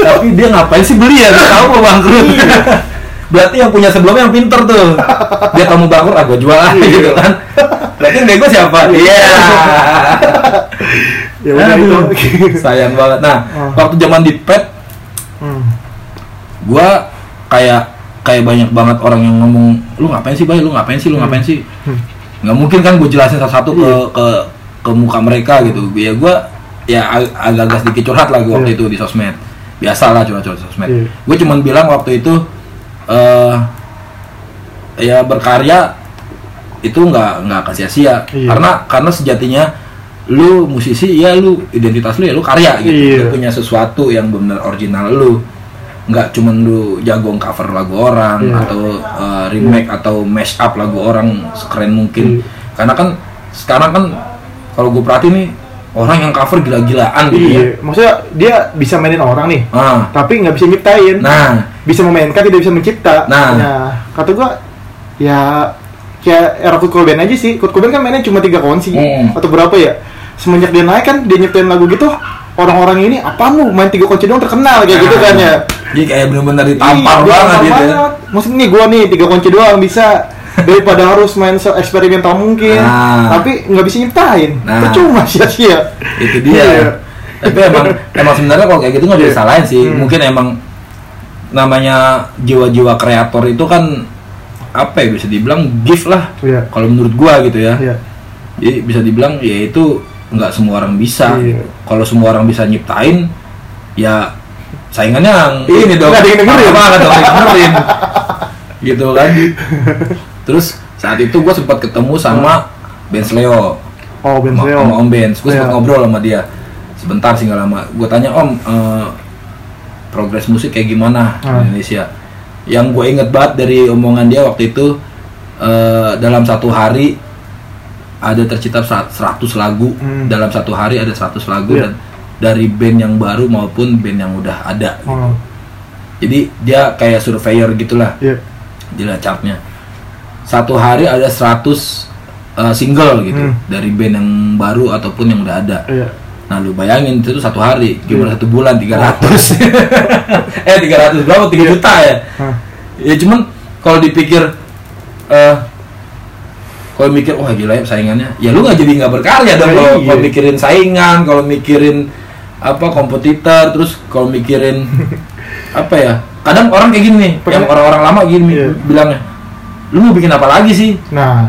[SPEAKER 1] Tapi dia ngapain sih beli ya? Tahu mau bangkrut. Berarti yang punya sebelumnya yang pinter tuh. Dia kamu bangkrut, ah gua jual aja
[SPEAKER 2] Iya.
[SPEAKER 1] gitu kan. Berarti yang bego siapa? Iya.
[SPEAKER 2] ya udah itu.
[SPEAKER 1] Sayang banget. Nah,
[SPEAKER 2] Oh.
[SPEAKER 1] waktu zaman di pet
[SPEAKER 2] Hmm.
[SPEAKER 1] gua kayak kayak banyak banget orang yang ngomong lu ngapain sih bay lu ngapain sih lu
[SPEAKER 2] Hmm.
[SPEAKER 1] ngapain sih
[SPEAKER 2] Hmm.
[SPEAKER 1] nggak mungkin kan gue jelasin satu-satu ke
[SPEAKER 2] Iya.
[SPEAKER 1] ke ke muka mereka gitu ya gua ya ag- agak-agak sedikit curhat lah gua waktu
[SPEAKER 2] Iya.
[SPEAKER 1] itu di sosmed biasa lah curhat-curhat sosmed
[SPEAKER 2] Iya.
[SPEAKER 1] gue cuman bilang waktu itu eh ya berkarya itu nggak nggak akan sia-sia
[SPEAKER 2] Iya.
[SPEAKER 1] karena karena sejatinya lu musisi ya lu identitas lu ya lu karya gitu
[SPEAKER 2] Iya.
[SPEAKER 1] lu punya sesuatu yang benar original lu nggak cuman lu jago cover lagu orang
[SPEAKER 2] Iya.
[SPEAKER 1] atau uh, remake atau mash up lagu orang sekeren mungkin
[SPEAKER 2] Iya.
[SPEAKER 1] karena kan sekarang kan kalau gue perhatiin nih orang yang cover gila-gilaan gitu ya
[SPEAKER 2] Iya, maksudnya dia bisa mainin orang nih,
[SPEAKER 1] ah
[SPEAKER 2] tapi nggak bisa nyiptain.
[SPEAKER 1] nah
[SPEAKER 2] Bisa memainkan, tidak bisa mencipta.
[SPEAKER 1] Nah.
[SPEAKER 2] kata gua, ya kayak era Kurt Cobain aja sih. Kurt Cobain kan mainnya cuma tiga kunci
[SPEAKER 1] Hmm.
[SPEAKER 2] atau berapa ya. Semenjak dia naik kan dia nyiptain lagu gitu, orang-orang ini apa lu main tiga kunci doang terkenal kayak gitu kan ya.
[SPEAKER 1] jadi kayak bener-bener ditampar
[SPEAKER 2] Iya,
[SPEAKER 1] banget gitu ya.
[SPEAKER 2] Maksudnya nih gua nih tiga kunci doang bisa daripada harus main se eksperimental mungkin,
[SPEAKER 1] Nah.
[SPEAKER 2] tapi nggak bisa nyiptain.
[SPEAKER 1] Nah.
[SPEAKER 2] Percuma sia-sia.
[SPEAKER 1] itu dia
[SPEAKER 2] Iya.
[SPEAKER 1] tapi emang emang sebenarnya kalau kayak gitu nggak bisa
[SPEAKER 2] Iya.
[SPEAKER 1] disalahin sih
[SPEAKER 2] Hmm.
[SPEAKER 1] mungkin emang namanya jiwa-jiwa kreator itu kan apa ya bisa dibilang gift lah
[SPEAKER 2] Iya.
[SPEAKER 1] kalau menurut gua gitu ya
[SPEAKER 2] Iya.
[SPEAKER 1] jadi bisa dibilang ya itu nggak semua orang bisa
[SPEAKER 2] Iya.
[SPEAKER 1] kalau semua orang bisa nyiptain ya saingannya yang
[SPEAKER 2] Iya,
[SPEAKER 1] ini dong
[SPEAKER 2] nggak ada yang dengerin.
[SPEAKER 1] Banget dong dengerin gitu kan terus saat itu gua sempat ketemu sama Benz Leo
[SPEAKER 2] Oh, Ben
[SPEAKER 1] sama,
[SPEAKER 2] Leo.
[SPEAKER 1] sama Om Benz gue sempat
[SPEAKER 2] Iya.
[SPEAKER 1] ngobrol sama dia sebentar sih nggak lama gue tanya Om eh, progres musik kayak gimana
[SPEAKER 2] Hmm.
[SPEAKER 1] di Indonesia. Yang gue inget banget dari omongan dia waktu itu eh, dalam satu hari ada tercipta sa- 100 lagu
[SPEAKER 2] Hmm.
[SPEAKER 1] dalam satu hari ada 100 lagu
[SPEAKER 2] Iya.
[SPEAKER 1] dan dari band yang baru maupun band yang udah ada.
[SPEAKER 2] Oh,
[SPEAKER 1] Jadi dia kayak surveyor gitulah
[SPEAKER 2] iya.
[SPEAKER 1] dilihat chartnya satu hari ada 100 uh, single gitu
[SPEAKER 2] Hmm.
[SPEAKER 1] dari band yang baru ataupun yang udah ada
[SPEAKER 2] Iya.
[SPEAKER 1] Nah lu bayangin itu satu hari gimana
[SPEAKER 2] Iya.
[SPEAKER 1] satu bulan 300 eh 300 berapa 3 juta ya
[SPEAKER 2] Hah.
[SPEAKER 1] ya cuman kalau dipikir eh kalau mikir wah gila ya saingannya ya lu nggak jadi nggak berkarya dong
[SPEAKER 2] Ya,
[SPEAKER 1] kalau
[SPEAKER 2] iya.
[SPEAKER 1] mikirin saingan kalau mikirin apa kompetitor terus kalau mikirin apa ya kadang orang kayak gini nih yang orang-orang lama gini
[SPEAKER 2] Iya.
[SPEAKER 1] bilangnya lu mau bikin apa lagi sih
[SPEAKER 2] Nah,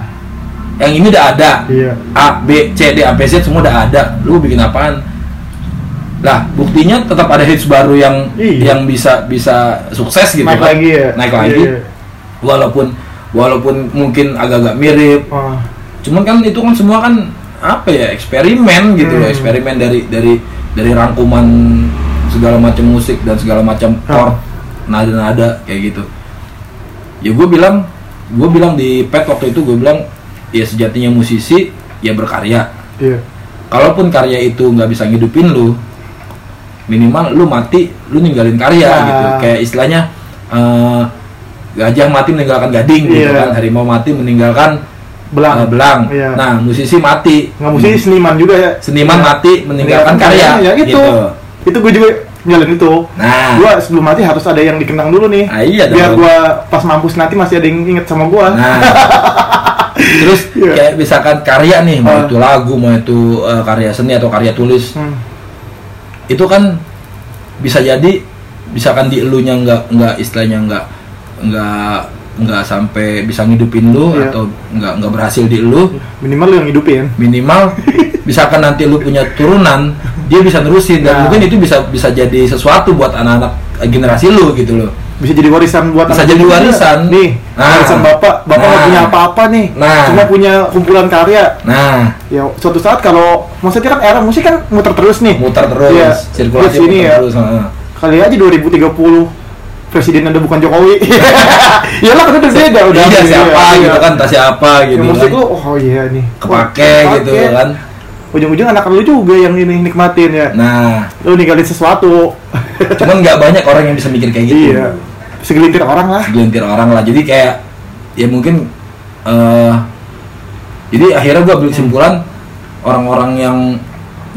[SPEAKER 1] yang ini udah ada
[SPEAKER 2] iya.
[SPEAKER 1] A B C D A B Z semua udah ada lu bikin apaan lah buktinya tetap ada hits baru yang
[SPEAKER 2] Iya.
[SPEAKER 1] yang bisa bisa sukses gitu
[SPEAKER 2] Naik
[SPEAKER 1] kan
[SPEAKER 2] lagi ya.
[SPEAKER 1] naik lagi
[SPEAKER 2] Iya.
[SPEAKER 1] walaupun walaupun mungkin agak-agak mirip
[SPEAKER 2] Oh,
[SPEAKER 1] cuman kan itu kan semua kan apa ya eksperimen gitu loh
[SPEAKER 2] Hmm.
[SPEAKER 1] eksperimen dari dari dari rangkuman segala macam musik dan segala macam
[SPEAKER 2] Ah.
[SPEAKER 1] chord nada-nada kayak gitu ya gue bilang gue bilang di pet waktu itu gue bilang ya sejatinya musisi ya berkarya
[SPEAKER 2] iya.
[SPEAKER 1] kalaupun karya itu nggak bisa ngidupin lu minimal lu mati lu ninggalin karya
[SPEAKER 2] Nah.
[SPEAKER 1] gitu kayak istilahnya eh, gajah mati meninggalkan gading gitu
[SPEAKER 2] Iya.
[SPEAKER 1] kan harimau mati meninggalkan
[SPEAKER 2] Belang.
[SPEAKER 1] eh, belang
[SPEAKER 2] Iya.
[SPEAKER 1] nah musisi mati
[SPEAKER 2] Nggak mesti seniman juga ya.
[SPEAKER 1] seniman
[SPEAKER 2] Iya.
[SPEAKER 1] mati meninggalkan karya
[SPEAKER 2] Ya itu.
[SPEAKER 1] gitu.
[SPEAKER 2] Itu gue juga nyalain itu.
[SPEAKER 1] nah
[SPEAKER 2] Gua sebelum mati harus ada yang dikenang dulu nih.
[SPEAKER 1] Ah, iya
[SPEAKER 2] Biar gua pas mampus nanti masih ada yang inget sama gua.
[SPEAKER 1] nah terus
[SPEAKER 2] Iya.
[SPEAKER 1] kayak misalkan karya nih mau
[SPEAKER 2] Ah.
[SPEAKER 1] itu lagu mau itu eh, karya seni atau karya tulis
[SPEAKER 2] Hmm.
[SPEAKER 1] itu kan bisa jadi misalkan di elunya nggak nggak istilahnya nggak nggak nggak sampai bisa ngidupin lu
[SPEAKER 2] Iya.
[SPEAKER 1] atau nggak nggak berhasil di elu
[SPEAKER 2] Minimal lu yang hidupin.
[SPEAKER 1] minimal misalkan nanti lu punya turunan dia bisa nerusin dan
[SPEAKER 2] Nah.
[SPEAKER 1] mungkin itu bisa bisa jadi sesuatu buat anak-anak generasi lu gitu loh
[SPEAKER 2] Bisa jadi warisan buat
[SPEAKER 1] Bisa jadi warisan.
[SPEAKER 2] juga. Nih,
[SPEAKER 1] Nah.
[SPEAKER 2] warisan bapak. Bapak nggak
[SPEAKER 1] Nah.
[SPEAKER 2] punya apa-apa nih.
[SPEAKER 1] Nah.
[SPEAKER 2] Cuma punya kumpulan karya.
[SPEAKER 1] nah
[SPEAKER 2] Ya, suatu saat kalau maksudnya kan era musik kan muter terus nih.
[SPEAKER 1] muter terus
[SPEAKER 2] Iya.
[SPEAKER 1] sirkulasi muter
[SPEAKER 2] ya.
[SPEAKER 1] terus heeh.
[SPEAKER 2] Kali aja 2030 presiden ada bukan Jokowi. Iyalah kan udah beda udah.
[SPEAKER 1] iya siapa
[SPEAKER 2] iya.
[SPEAKER 1] gitu kan entah siapa
[SPEAKER 2] Ya,
[SPEAKER 1] gitu kan
[SPEAKER 2] lu oh iya nih.
[SPEAKER 1] kepake
[SPEAKER 2] Wah,
[SPEAKER 1] gitu kan
[SPEAKER 2] Ujung-ujung anak lu juga yang ini nikmatin ya.
[SPEAKER 1] nah
[SPEAKER 2] Lu ninggalin sesuatu.
[SPEAKER 1] cuman nggak banyak orang yang bisa mikir kayak gitu
[SPEAKER 2] iya. Segelintir orang lah.
[SPEAKER 1] segelintir orang lah. Jadi kayak ya mungkin eh jadi akhirnya gue ambil kesimpulan orang-orang yang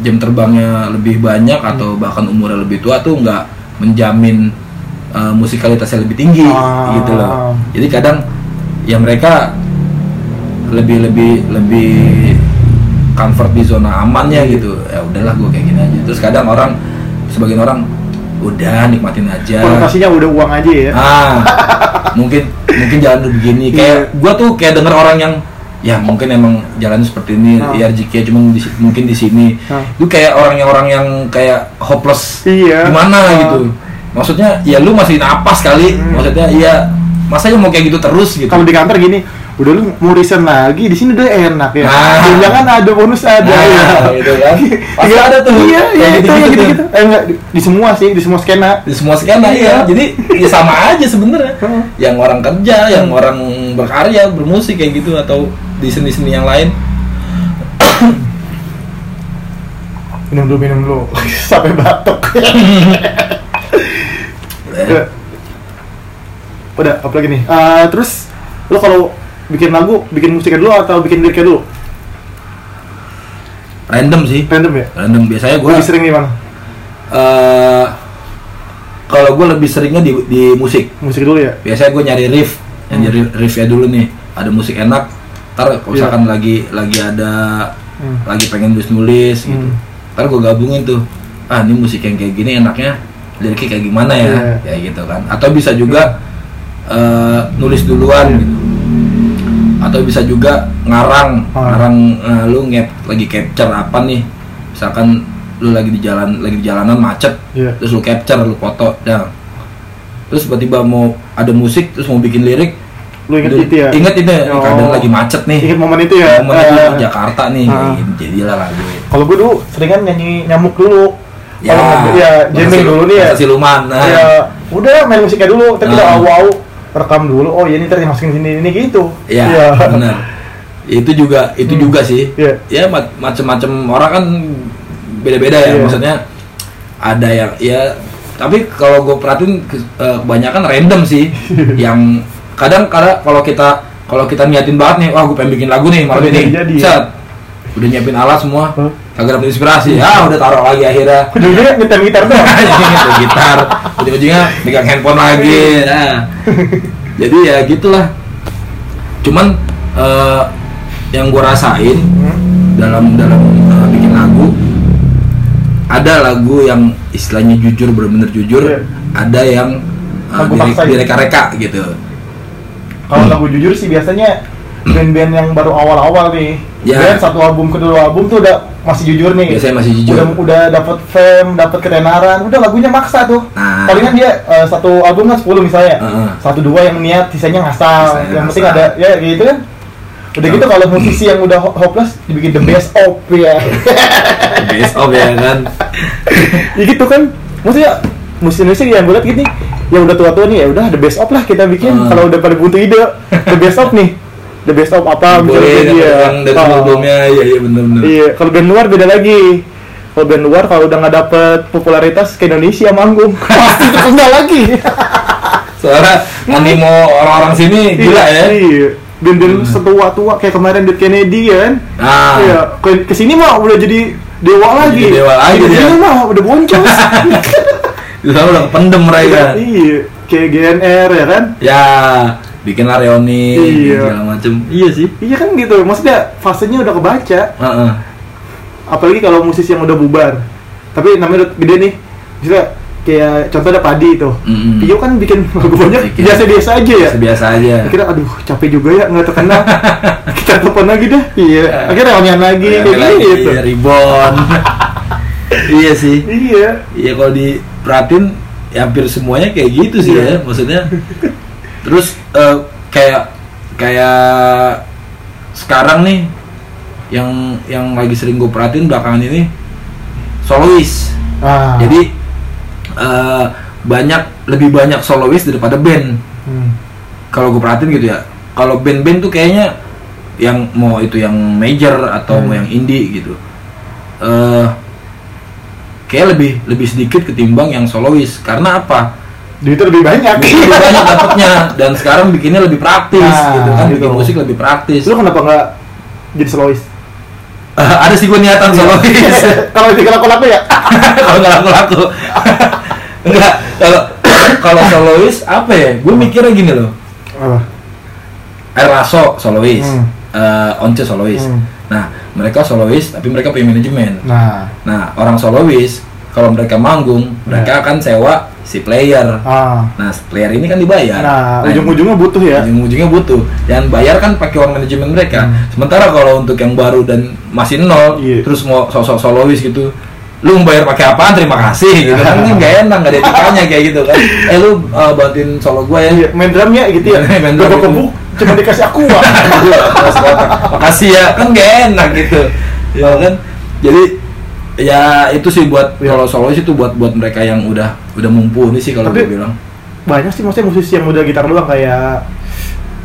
[SPEAKER 1] jam terbangnya lebih banyak atau bahkan umurnya lebih tua tuh nggak menjamin eh, musikalitasnya lebih tinggi
[SPEAKER 2] Ah.
[SPEAKER 1] gitu loh. Jadi kadang ya mereka lebih lebih lebih comfort di zona amannya gitu. Ya udahlah gue kayak gini aja. Terus kadang orang sebagian orang udah nikmatin aja
[SPEAKER 2] Konotasinya udah uang aja ya.
[SPEAKER 1] ah mungkin mungkin jalan lu begini kayak
[SPEAKER 2] Iya.
[SPEAKER 1] gua tuh kayak denger orang yang ya mungkin emang jalannya seperti ini
[SPEAKER 2] Ah.
[SPEAKER 1] ya rezeki cuma di, mungkin di sini
[SPEAKER 2] Ah.
[SPEAKER 1] itu kayak orang yang orang yang kayak hopeless
[SPEAKER 2] Iya.
[SPEAKER 1] gimana
[SPEAKER 2] Ah.
[SPEAKER 1] gitu maksudnya ya lu masih napas kali
[SPEAKER 2] Hmm.
[SPEAKER 1] maksudnya iya masanya mau kayak gitu terus gitu
[SPEAKER 2] Kalau di kantor gini, udah lu mau resign lagi di sini udah enak ya.
[SPEAKER 1] Nah.
[SPEAKER 2] Jangan ada bonus ada
[SPEAKER 1] Nah,
[SPEAKER 2] ya.
[SPEAKER 1] gitu kan. Pasti ada tuh.
[SPEAKER 2] Iya, iya
[SPEAKER 1] Kayak
[SPEAKER 2] itu yang
[SPEAKER 1] gitu-gitu
[SPEAKER 2] gitu-gitu. Eh enggak di, di semua sih, di semua skena.
[SPEAKER 1] di semua skena
[SPEAKER 2] Iya.
[SPEAKER 1] ya jadi ya sama aja sebenarnya yang orang kerja yang orang berkarya bermusik kayak gitu atau di seni-seni yang lain
[SPEAKER 2] Minum dulu, minum dulu. Sampai batuk. Udah. Apa lagi nih? Eh, terus lu kalau bikin lagu, bikin musiknya dulu atau bikin liriknya dulu?
[SPEAKER 1] random sih
[SPEAKER 2] Random ya?
[SPEAKER 1] random biasanya gue
[SPEAKER 2] Lebih sering di mana?
[SPEAKER 1] eh kalau gue lebih seringnya di, di musik
[SPEAKER 2] Musik dulu ya?
[SPEAKER 1] biasanya gue nyari riff yang nyari riffnya dulu nih ada musik enak ntar kalau
[SPEAKER 2] Iya.
[SPEAKER 1] misalkan lagi lagi ada
[SPEAKER 2] Hmm.
[SPEAKER 1] lagi pengen nulis nulis gitu
[SPEAKER 2] Hmm.
[SPEAKER 1] ntar gue gabungin tuh ah ini musik yang kayak gini enaknya liriknya kayak gimana ya
[SPEAKER 2] Iya.
[SPEAKER 1] kayak gitu kan atau bisa juga eh, nulis duluan
[SPEAKER 2] Iya.
[SPEAKER 1] gitu atau bisa juga ngarang
[SPEAKER 2] Ah.
[SPEAKER 1] ngarang eh, lu ngep lagi capture apa nih misalkan lu lagi di jalan lagi di jalanan macet
[SPEAKER 2] Iya.
[SPEAKER 1] terus lu capture lu foto dah terus tiba-tiba mau ada musik terus mau bikin lirik
[SPEAKER 2] Lu inget itu ya?
[SPEAKER 1] inget itu
[SPEAKER 2] Oh.
[SPEAKER 1] kadang lagi macet nih
[SPEAKER 2] Ingat momen itu ya?
[SPEAKER 1] momen itu di Jakarta nih gitu. jadilah lagu
[SPEAKER 2] Kalau gue dulu seringan nyanyi nyamuk dulu. Ya,
[SPEAKER 1] bahasa
[SPEAKER 2] jamming dulu nih ya.
[SPEAKER 1] siluman nah.
[SPEAKER 2] Ya, udah main musiknya dulu, tapi kita
[SPEAKER 1] Ah.
[SPEAKER 2] wow rekam dulu. Oh, ya ini ntar dimasukin sini ini gitu.
[SPEAKER 1] Iya,
[SPEAKER 2] Iya.
[SPEAKER 1] benar. Itu juga itu
[SPEAKER 2] Hmm.
[SPEAKER 1] juga sih.
[SPEAKER 2] Iya.
[SPEAKER 1] Ya ma- macem-macem orang kan beda-beda ya.
[SPEAKER 2] Iya.
[SPEAKER 1] Maksudnya ada yang ya tapi kalau gue perhatiin eh, kebanyakan random sih yang kadang kadang kalau kita kalau kita niatin banget nih, wah gue pengen bikin lagu nih malam ini.
[SPEAKER 2] jadi, ya?
[SPEAKER 1] Set. Udah nyiapin alat semua.
[SPEAKER 2] Huh?
[SPEAKER 1] Kagak dapet inspirasi. Ah, udah taruh lagi akhirnya.
[SPEAKER 2] Ujung-ujungnya nyetem gitar
[SPEAKER 1] gitu gitar ujung-ujungnya megang handphone lagi nah jadi ya gitulah cuman eh, yang gue rasain
[SPEAKER 2] Hmm.
[SPEAKER 1] dalam dalam eh, bikin lagu ada lagu yang istilahnya jujur bener-bener jujur
[SPEAKER 2] Iya.
[SPEAKER 1] ada yang
[SPEAKER 2] ya?
[SPEAKER 1] direka-reka gitu
[SPEAKER 2] Kalau lagu jujur sih biasanya band-band yang baru awal-awal nih.
[SPEAKER 1] Ya.
[SPEAKER 2] Band satu album kedua album tuh udah masih jujur nih.
[SPEAKER 1] biasanya masih jujur
[SPEAKER 2] Udah udah dapat fame, dapat ketenaran, udah lagunya maksa tuh.
[SPEAKER 1] Nah.
[SPEAKER 2] Palingan dia eh, satu album kan 10 misalnya.
[SPEAKER 1] Heeh.
[SPEAKER 2] Satu dua yang niat, sisanya ngasal.
[SPEAKER 1] Sisanya
[SPEAKER 2] yang penting ada ya gitu kan. Udah gitu kalau musisi yang udah ho- hopeless dibikin the best of ya.
[SPEAKER 1] best of ya kan
[SPEAKER 2] ya gitu kan. Maksudnya musisi Indonesia yang gue liat gini yang udah tua-tua nih ya udah the best of lah kita bikin
[SPEAKER 1] Hmm.
[SPEAKER 2] kalau udah pada buntu ide the best of nih the best of apa
[SPEAKER 1] boleh
[SPEAKER 2] misalnya dia.
[SPEAKER 1] yang dari
[SPEAKER 2] Oh.
[SPEAKER 1] sebelumnya iya iya bener-bener
[SPEAKER 2] Iya, kalau band luar beda lagi. Kalau band luar kalau udah nggak dapet popularitas ke Indonesia manggung, pasti terkenal lagi.
[SPEAKER 1] soalnya animo orang-orang sini gila ya
[SPEAKER 2] Iya. Band-band setua-tua kayak kemarin Dead Kennedy kan.
[SPEAKER 1] Ah.
[SPEAKER 2] Iya, ke ke sini mah udah jadi dewa lagi.
[SPEAKER 1] Jadi dewa lagi
[SPEAKER 2] sini mah udah boncos.
[SPEAKER 1] Sama udah kependem mereka.
[SPEAKER 2] iya, kayak GNR ya kan.
[SPEAKER 1] Ya, bikin lah reuni
[SPEAKER 2] Iya.
[SPEAKER 1] segala macem. Iya sih.
[SPEAKER 2] Iya kan gitu, maksudnya fasenya udah kebaca.
[SPEAKER 1] Heeh.
[SPEAKER 2] Apalagi kalau musisi yang udah bubar. Tapi namanya udah gede nih. Misalnya kayak contoh ada Padi itu.
[SPEAKER 1] Mm-mm.
[SPEAKER 2] Tio kan bikin lagu banyak
[SPEAKER 1] Bikin.
[SPEAKER 2] biasa-biasa aja ya.
[SPEAKER 1] Biasa aja.
[SPEAKER 2] Akhirnya aduh capek juga ya nggak terkenal. Kita telepon lagi dah. Iya. Akhirnya reunian lagi kayak
[SPEAKER 1] lagi,
[SPEAKER 2] gitu.
[SPEAKER 1] iya, Ribon. iya sih.
[SPEAKER 2] Iya.
[SPEAKER 1] Iya kalau diperhatiin ya hampir semuanya kayak gitu sih
[SPEAKER 2] Iya.
[SPEAKER 1] ya maksudnya. Terus eh, kayak kayak sekarang nih yang yang lagi sering gue perhatiin belakangan ini solois.
[SPEAKER 2] Ah.
[SPEAKER 1] Jadi eh, banyak lebih banyak solois daripada band.
[SPEAKER 2] Hmm.
[SPEAKER 1] Kalau gue perhatiin gitu ya. Kalau band-band tuh kayaknya yang mau itu yang major atau
[SPEAKER 2] Hmm.
[SPEAKER 1] mau yang indie gitu. Eh kayak lebih lebih sedikit ketimbang yang solois. Karena apa?
[SPEAKER 2] Duitnya lebih banyak.
[SPEAKER 1] Lebih banyak dapatnya dan sekarang bikinnya lebih praktis
[SPEAKER 2] Nah,
[SPEAKER 1] gitu kan.
[SPEAKER 2] gitu.
[SPEAKER 1] Bikin musik lebih praktis.
[SPEAKER 2] Lu kenapa nggak jadi solois?
[SPEAKER 1] ada sih gue niatan solois.
[SPEAKER 2] Kalau tidak laku-laku ya.
[SPEAKER 1] kalau nggak laku-laku enggak kalau kalau solois apa ya gue mikirnya gini loh
[SPEAKER 2] Apa?
[SPEAKER 1] Air Raso solois
[SPEAKER 2] Hmm.
[SPEAKER 1] eh, Once solois
[SPEAKER 2] Hmm.
[SPEAKER 1] nah mereka solois tapi mereka punya manajemen
[SPEAKER 2] Nah.
[SPEAKER 1] nah orang solois kalau mereka manggung mereka akan sewa si player.
[SPEAKER 2] Ah.
[SPEAKER 1] nah player ini kan dibayar.
[SPEAKER 2] Nah, ujung-ujungnya butuh ya.
[SPEAKER 1] ujung-ujungnya butuh. Dan bayar kan pakai uang manajemen mereka.
[SPEAKER 2] Hmm.
[SPEAKER 1] sementara kalau untuk yang baru dan masih nol
[SPEAKER 2] Iya.
[SPEAKER 1] terus mau sosok solois gitu lu bayar pakai apaan? Terima kasih gitu kan. Kan nggak enak nggak ada etikanya kayak gitu kan. Eh lu uh, bantuin solo gue ya.
[SPEAKER 2] Iya, main drum ya gitu ya.
[SPEAKER 1] Main drum gitu.
[SPEAKER 2] cuma dikasih aku
[SPEAKER 1] gua, makasih ya. Kan gak enak gitu. Ya kan? Jadi ya itu sih buat
[SPEAKER 2] Iya.
[SPEAKER 1] kalau solois itu buat buat mereka yang udah udah mumpuni sih kalau gue bilang
[SPEAKER 2] Banyak sih maksudnya musisi yang udah gitar doang kayak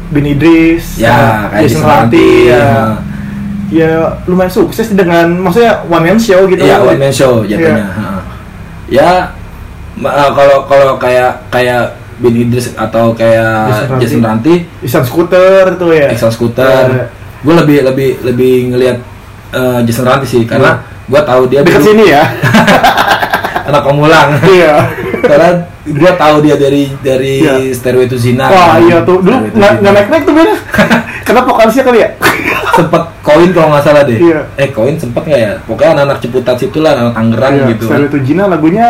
[SPEAKER 2] Ben Idris,
[SPEAKER 1] ya
[SPEAKER 2] sama
[SPEAKER 1] kayak
[SPEAKER 2] Jason
[SPEAKER 1] Jason
[SPEAKER 2] Ranti, ya.
[SPEAKER 1] ya.
[SPEAKER 2] ya lumayan sukses dengan maksudnya one man show gitu.
[SPEAKER 1] Iya, one man show jatuhnya.
[SPEAKER 2] Iya.
[SPEAKER 1] Ya, eh, kalau kalau kayak kayak Ben Idris atau kayak
[SPEAKER 2] Jason Ranti.
[SPEAKER 1] Jason
[SPEAKER 2] Scooter tuh ya.
[SPEAKER 1] Exxon Scooter,
[SPEAKER 2] Iya.
[SPEAKER 1] gue lebih lebih lebih ngelihat eh, Jason Ranti sih karena gue tahu dia
[SPEAKER 2] Dekat sini ya.
[SPEAKER 1] anak pemulang.
[SPEAKER 2] Iya.
[SPEAKER 1] karena gue tahu dia dari dari
[SPEAKER 2] Iya.
[SPEAKER 1] Stairway to Zina.
[SPEAKER 2] Wah
[SPEAKER 1] kan.
[SPEAKER 2] iya tuh dulu nggak
[SPEAKER 1] Zina.
[SPEAKER 2] naik naik tuh beda. Kenapa vokalisnya kali ya?
[SPEAKER 1] sempet koin kalau nggak salah deh.
[SPEAKER 2] Iya.
[SPEAKER 1] Eh koin sempet nggak ya? Pokoknya anak-anak Ciputat situ lah, anak Tangerang
[SPEAKER 2] Iya,
[SPEAKER 1] gitu.
[SPEAKER 2] Stairway to Gina lagunya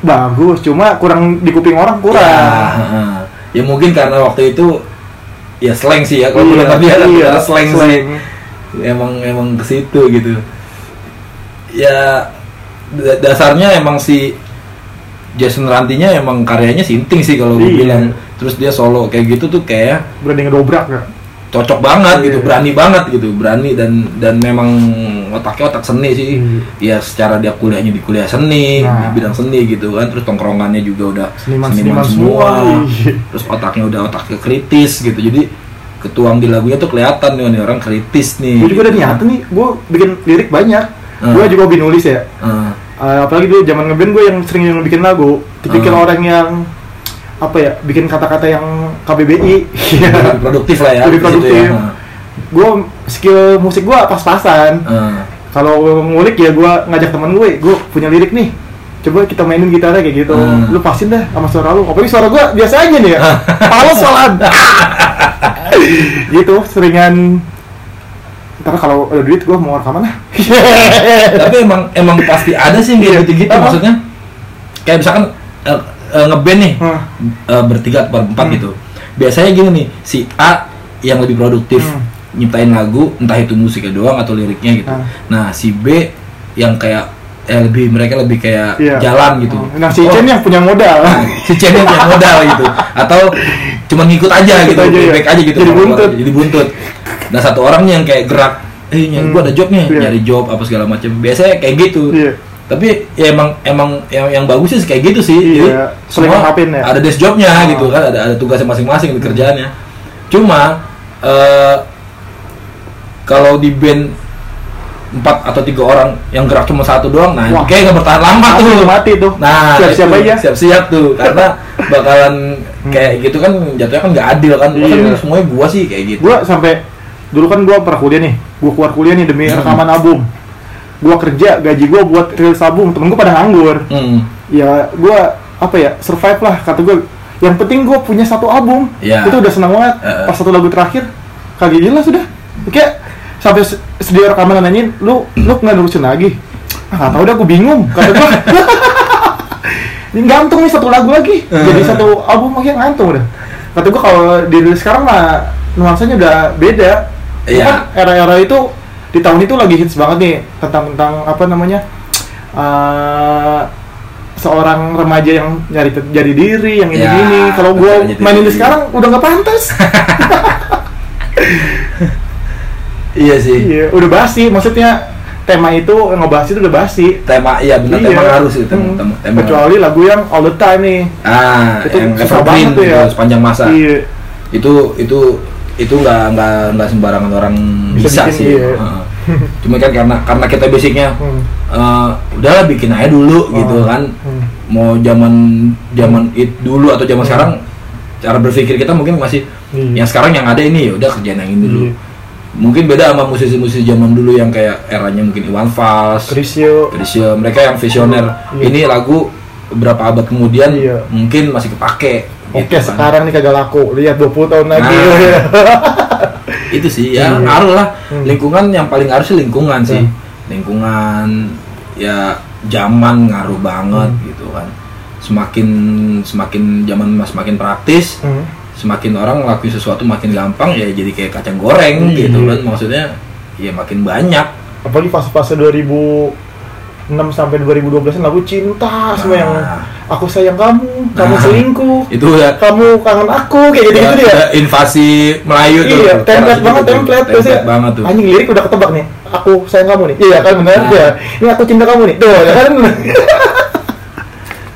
[SPEAKER 2] bagus, cuma kurang di kuping orang kurang.
[SPEAKER 1] Ya, heeh. ya mungkin karena waktu itu ya slang sih ya kalau
[SPEAKER 2] Iya,
[SPEAKER 1] menurut dia
[SPEAKER 2] iya,
[SPEAKER 1] karena slang, sih
[SPEAKER 2] slang.
[SPEAKER 1] emang emang ke situ gitu ya da- dasarnya emang si Jason Rantinya emang karyanya sinting sih kalau gue
[SPEAKER 2] Iya.
[SPEAKER 1] bilang terus dia solo kayak gitu tuh kayak
[SPEAKER 2] Berani ngedobrak ya.
[SPEAKER 1] cocok banget
[SPEAKER 2] Iya.
[SPEAKER 1] gitu berani banget gitu berani dan dan memang otaknya otak seni sih
[SPEAKER 2] Hmm.
[SPEAKER 1] ya secara dia kuliahnya di kuliah seni
[SPEAKER 2] Nah.
[SPEAKER 1] di bidang seni gitu kan terus tongkrongannya juga udah
[SPEAKER 2] Seniman-seniman
[SPEAKER 1] semua,
[SPEAKER 2] semua. Iya.
[SPEAKER 1] terus otaknya udah otaknya kritis gitu jadi ketuang di lagunya tuh kelihatan nih, nih orang kritis nih
[SPEAKER 2] gue juga udah niat nih gue bikin lirik banyak
[SPEAKER 1] Hmm.
[SPEAKER 2] gue juga hobi nulis ya.
[SPEAKER 1] Eh,
[SPEAKER 2] Eh, apalagi dulu zaman ngeband gue yang sering yang bikin lagu. Tipikal
[SPEAKER 1] Hmm.
[SPEAKER 2] orang yang apa ya bikin kata-kata yang KBBI
[SPEAKER 1] lebih produktif lah ya
[SPEAKER 2] Lebih
[SPEAKER 1] di situ
[SPEAKER 2] produktif.
[SPEAKER 1] ya.
[SPEAKER 2] gue skill musik gue pas-pasan.
[SPEAKER 1] Eh,
[SPEAKER 2] kalau ngulik ya gue ngajak teman gue gue punya lirik nih. Coba kita mainin gitarnya kayak gitu.
[SPEAKER 1] Hmm.
[SPEAKER 2] lu pasin dah sama suara lu. Apalagi suara gue biasa aja nih ya. Pales malahan gitu seringan ntar kalau ada duit gue mau rekaman lah
[SPEAKER 1] tapi emang emang pasti ada sih yang kayak gitu-gitu
[SPEAKER 2] Apa?
[SPEAKER 1] maksudnya kayak misalkan eh, eh, ngeband nih
[SPEAKER 2] Hah.
[SPEAKER 1] eh, bertiga atau berempat
[SPEAKER 2] Hmm.
[SPEAKER 1] gitu biasanya gini nih si A yang lebih produktif
[SPEAKER 2] Hmm.
[SPEAKER 1] nyiptain lagu entah itu musiknya doang atau liriknya gitu
[SPEAKER 2] Ah.
[SPEAKER 1] nah si B yang kayak eh, lebih mereka lebih kayak
[SPEAKER 2] Iya.
[SPEAKER 1] jalan gitu
[SPEAKER 2] nah si
[SPEAKER 1] Oh,
[SPEAKER 2] Chen yang punya modal
[SPEAKER 1] si Chen yang punya modal gitu atau cuma ngikut aja
[SPEAKER 2] Ngikut
[SPEAKER 1] gitu
[SPEAKER 2] aja, ya.
[SPEAKER 1] aja gitu
[SPEAKER 2] Jadi buntut.
[SPEAKER 1] jadi buntut nah satu orang yang kayak gerak eh nyari
[SPEAKER 2] Hmm.
[SPEAKER 1] gua ada job nih
[SPEAKER 2] Iya.
[SPEAKER 1] nyari job apa segala macam biasanya kayak gitu
[SPEAKER 2] Iya.
[SPEAKER 1] tapi ya emang emang yang yang bagus sih kayak gitu sih
[SPEAKER 2] Iya, saling
[SPEAKER 1] semua
[SPEAKER 2] ya.
[SPEAKER 1] ada desk jobnya
[SPEAKER 2] Ah.
[SPEAKER 1] gitu kan ada ada tugasnya masing-masing di kerjaannya cuma eh kalau di band empat atau tiga orang yang gerak cuma satu doang nah
[SPEAKER 2] Wah.
[SPEAKER 1] kayak nggak bertahan lama
[SPEAKER 2] Mati
[SPEAKER 1] tuh
[SPEAKER 2] mati tuh.
[SPEAKER 1] nah
[SPEAKER 2] Siap-siap
[SPEAKER 1] itu,
[SPEAKER 2] aja.
[SPEAKER 1] siap-siap tuh karena bakalan kayak gitu kan jatuhnya kan nggak adil kan.
[SPEAKER 2] Iya.
[SPEAKER 1] ini semuanya gua sih kayak gitu.
[SPEAKER 2] Gue sampai dulu kan gue pernah kuliah nih. Gue keluar kuliah nih demi
[SPEAKER 1] Hmm.
[SPEAKER 2] rekaman album. Gue kerja gaji gue buat rilis album. Temen gue pada nganggur.
[SPEAKER 1] Hmm.
[SPEAKER 2] ya gue apa ya survive lah. Kata gue yang penting gue punya satu album.
[SPEAKER 1] Iya.
[SPEAKER 2] itu udah senang banget.
[SPEAKER 1] Heeh.
[SPEAKER 2] pas satu lagu terakhir kagak jelas sudah kayak sampai sedia rekaman nanyain lu lu nggak nurusin lagi. Ah nggak tahu udah gue bingung. Kata gue ini gantung nih satu lagu lagi. Jadi
[SPEAKER 1] Heeh.
[SPEAKER 2] satu album akhirnya ngantung udah. Kata gue kalau dirilis sekarang mah nuansanya udah beda.
[SPEAKER 1] Iya.
[SPEAKER 2] Kan era-era itu di tahun itu lagi hits banget nih tentang tentang apa namanya eh, seorang remaja yang nyari jadi diri yang ini
[SPEAKER 1] Ya,
[SPEAKER 2] kalau gue
[SPEAKER 1] jadi
[SPEAKER 2] di
[SPEAKER 1] diri.
[SPEAKER 2] sekarang udah nggak pantas.
[SPEAKER 1] Iya sih.
[SPEAKER 2] Iya udah basi maksudnya tema itu ngebahas itu udah basi
[SPEAKER 1] tema iya benar tema harus itu tema,
[SPEAKER 2] Hmm.
[SPEAKER 1] tema, tema
[SPEAKER 2] kecuali lagu yang all the time nih
[SPEAKER 1] ah
[SPEAKER 2] Itu
[SPEAKER 1] yang evergreen
[SPEAKER 2] tuh ya.
[SPEAKER 1] gitu, sepanjang masa
[SPEAKER 2] iya
[SPEAKER 1] itu itu itu nggak nggak nggak sembarangan orang
[SPEAKER 2] Bisa
[SPEAKER 1] bisa,
[SPEAKER 2] bikin,
[SPEAKER 1] sih
[SPEAKER 2] iya.
[SPEAKER 1] Heeh. cuma kan karena karena kita basicnya
[SPEAKER 2] Hmm.
[SPEAKER 1] eh, udahlah bikin aja dulu gitu
[SPEAKER 2] Oh.
[SPEAKER 1] kan
[SPEAKER 2] Hmm.
[SPEAKER 1] mau zaman zaman it dulu atau zaman
[SPEAKER 2] Hmm.
[SPEAKER 1] sekarang cara berpikir kita mungkin masih
[SPEAKER 2] Iya.
[SPEAKER 1] yang sekarang yang ada ini ya udah kerjain yang ini dulu
[SPEAKER 2] Iya.
[SPEAKER 1] Mungkin beda sama musisi-musisi zaman dulu yang kayak eranya mungkin Iwan Fals
[SPEAKER 2] Chrisyo
[SPEAKER 1] Krisya, mereka yang visioner.
[SPEAKER 2] Iya.
[SPEAKER 1] Ini lagu beberapa abad kemudian
[SPEAKER 2] Iya.
[SPEAKER 1] mungkin masih kepake.
[SPEAKER 2] Oke
[SPEAKER 1] gitu kan.
[SPEAKER 2] sekarang nih kagak laku lihat 20 tahun lagi
[SPEAKER 1] Nah. itu sih ya
[SPEAKER 2] Iya.
[SPEAKER 1] ngaruh lah.
[SPEAKER 2] Hmm.
[SPEAKER 1] Lingkungan yang paling harus sih lingkungan sih.
[SPEAKER 2] Hmm.
[SPEAKER 1] Lingkungan ya zaman ngaruh banget
[SPEAKER 2] Hmm.
[SPEAKER 1] gitu kan. Semakin semakin zaman semakin praktis,
[SPEAKER 2] Hmm.
[SPEAKER 1] Semakin orang ngelakuin sesuatu makin gampang ya jadi kayak kacang goreng
[SPEAKER 2] Iya.
[SPEAKER 1] gitu kan. Maksudnya ya makin banyak.
[SPEAKER 2] apalagi fase-fase 2006 sampai 2012 lagu cinta semua yang
[SPEAKER 1] Nah.
[SPEAKER 2] aku sayang kamu kamu
[SPEAKER 1] Nah.
[SPEAKER 2] selingkuh
[SPEAKER 1] Itu ya
[SPEAKER 2] kamu kangen aku kayak gitu gitu dia
[SPEAKER 1] Udah invasi Melayu tuh.
[SPEAKER 2] iya template banget template
[SPEAKER 1] template
[SPEAKER 2] biasanya
[SPEAKER 1] banget tuh.
[SPEAKER 2] anjing lirik udah ketebak nih aku sayang kamu nih iya kan benar
[SPEAKER 1] Nah.
[SPEAKER 2] ya ini aku cinta kamu nih tuh ya kan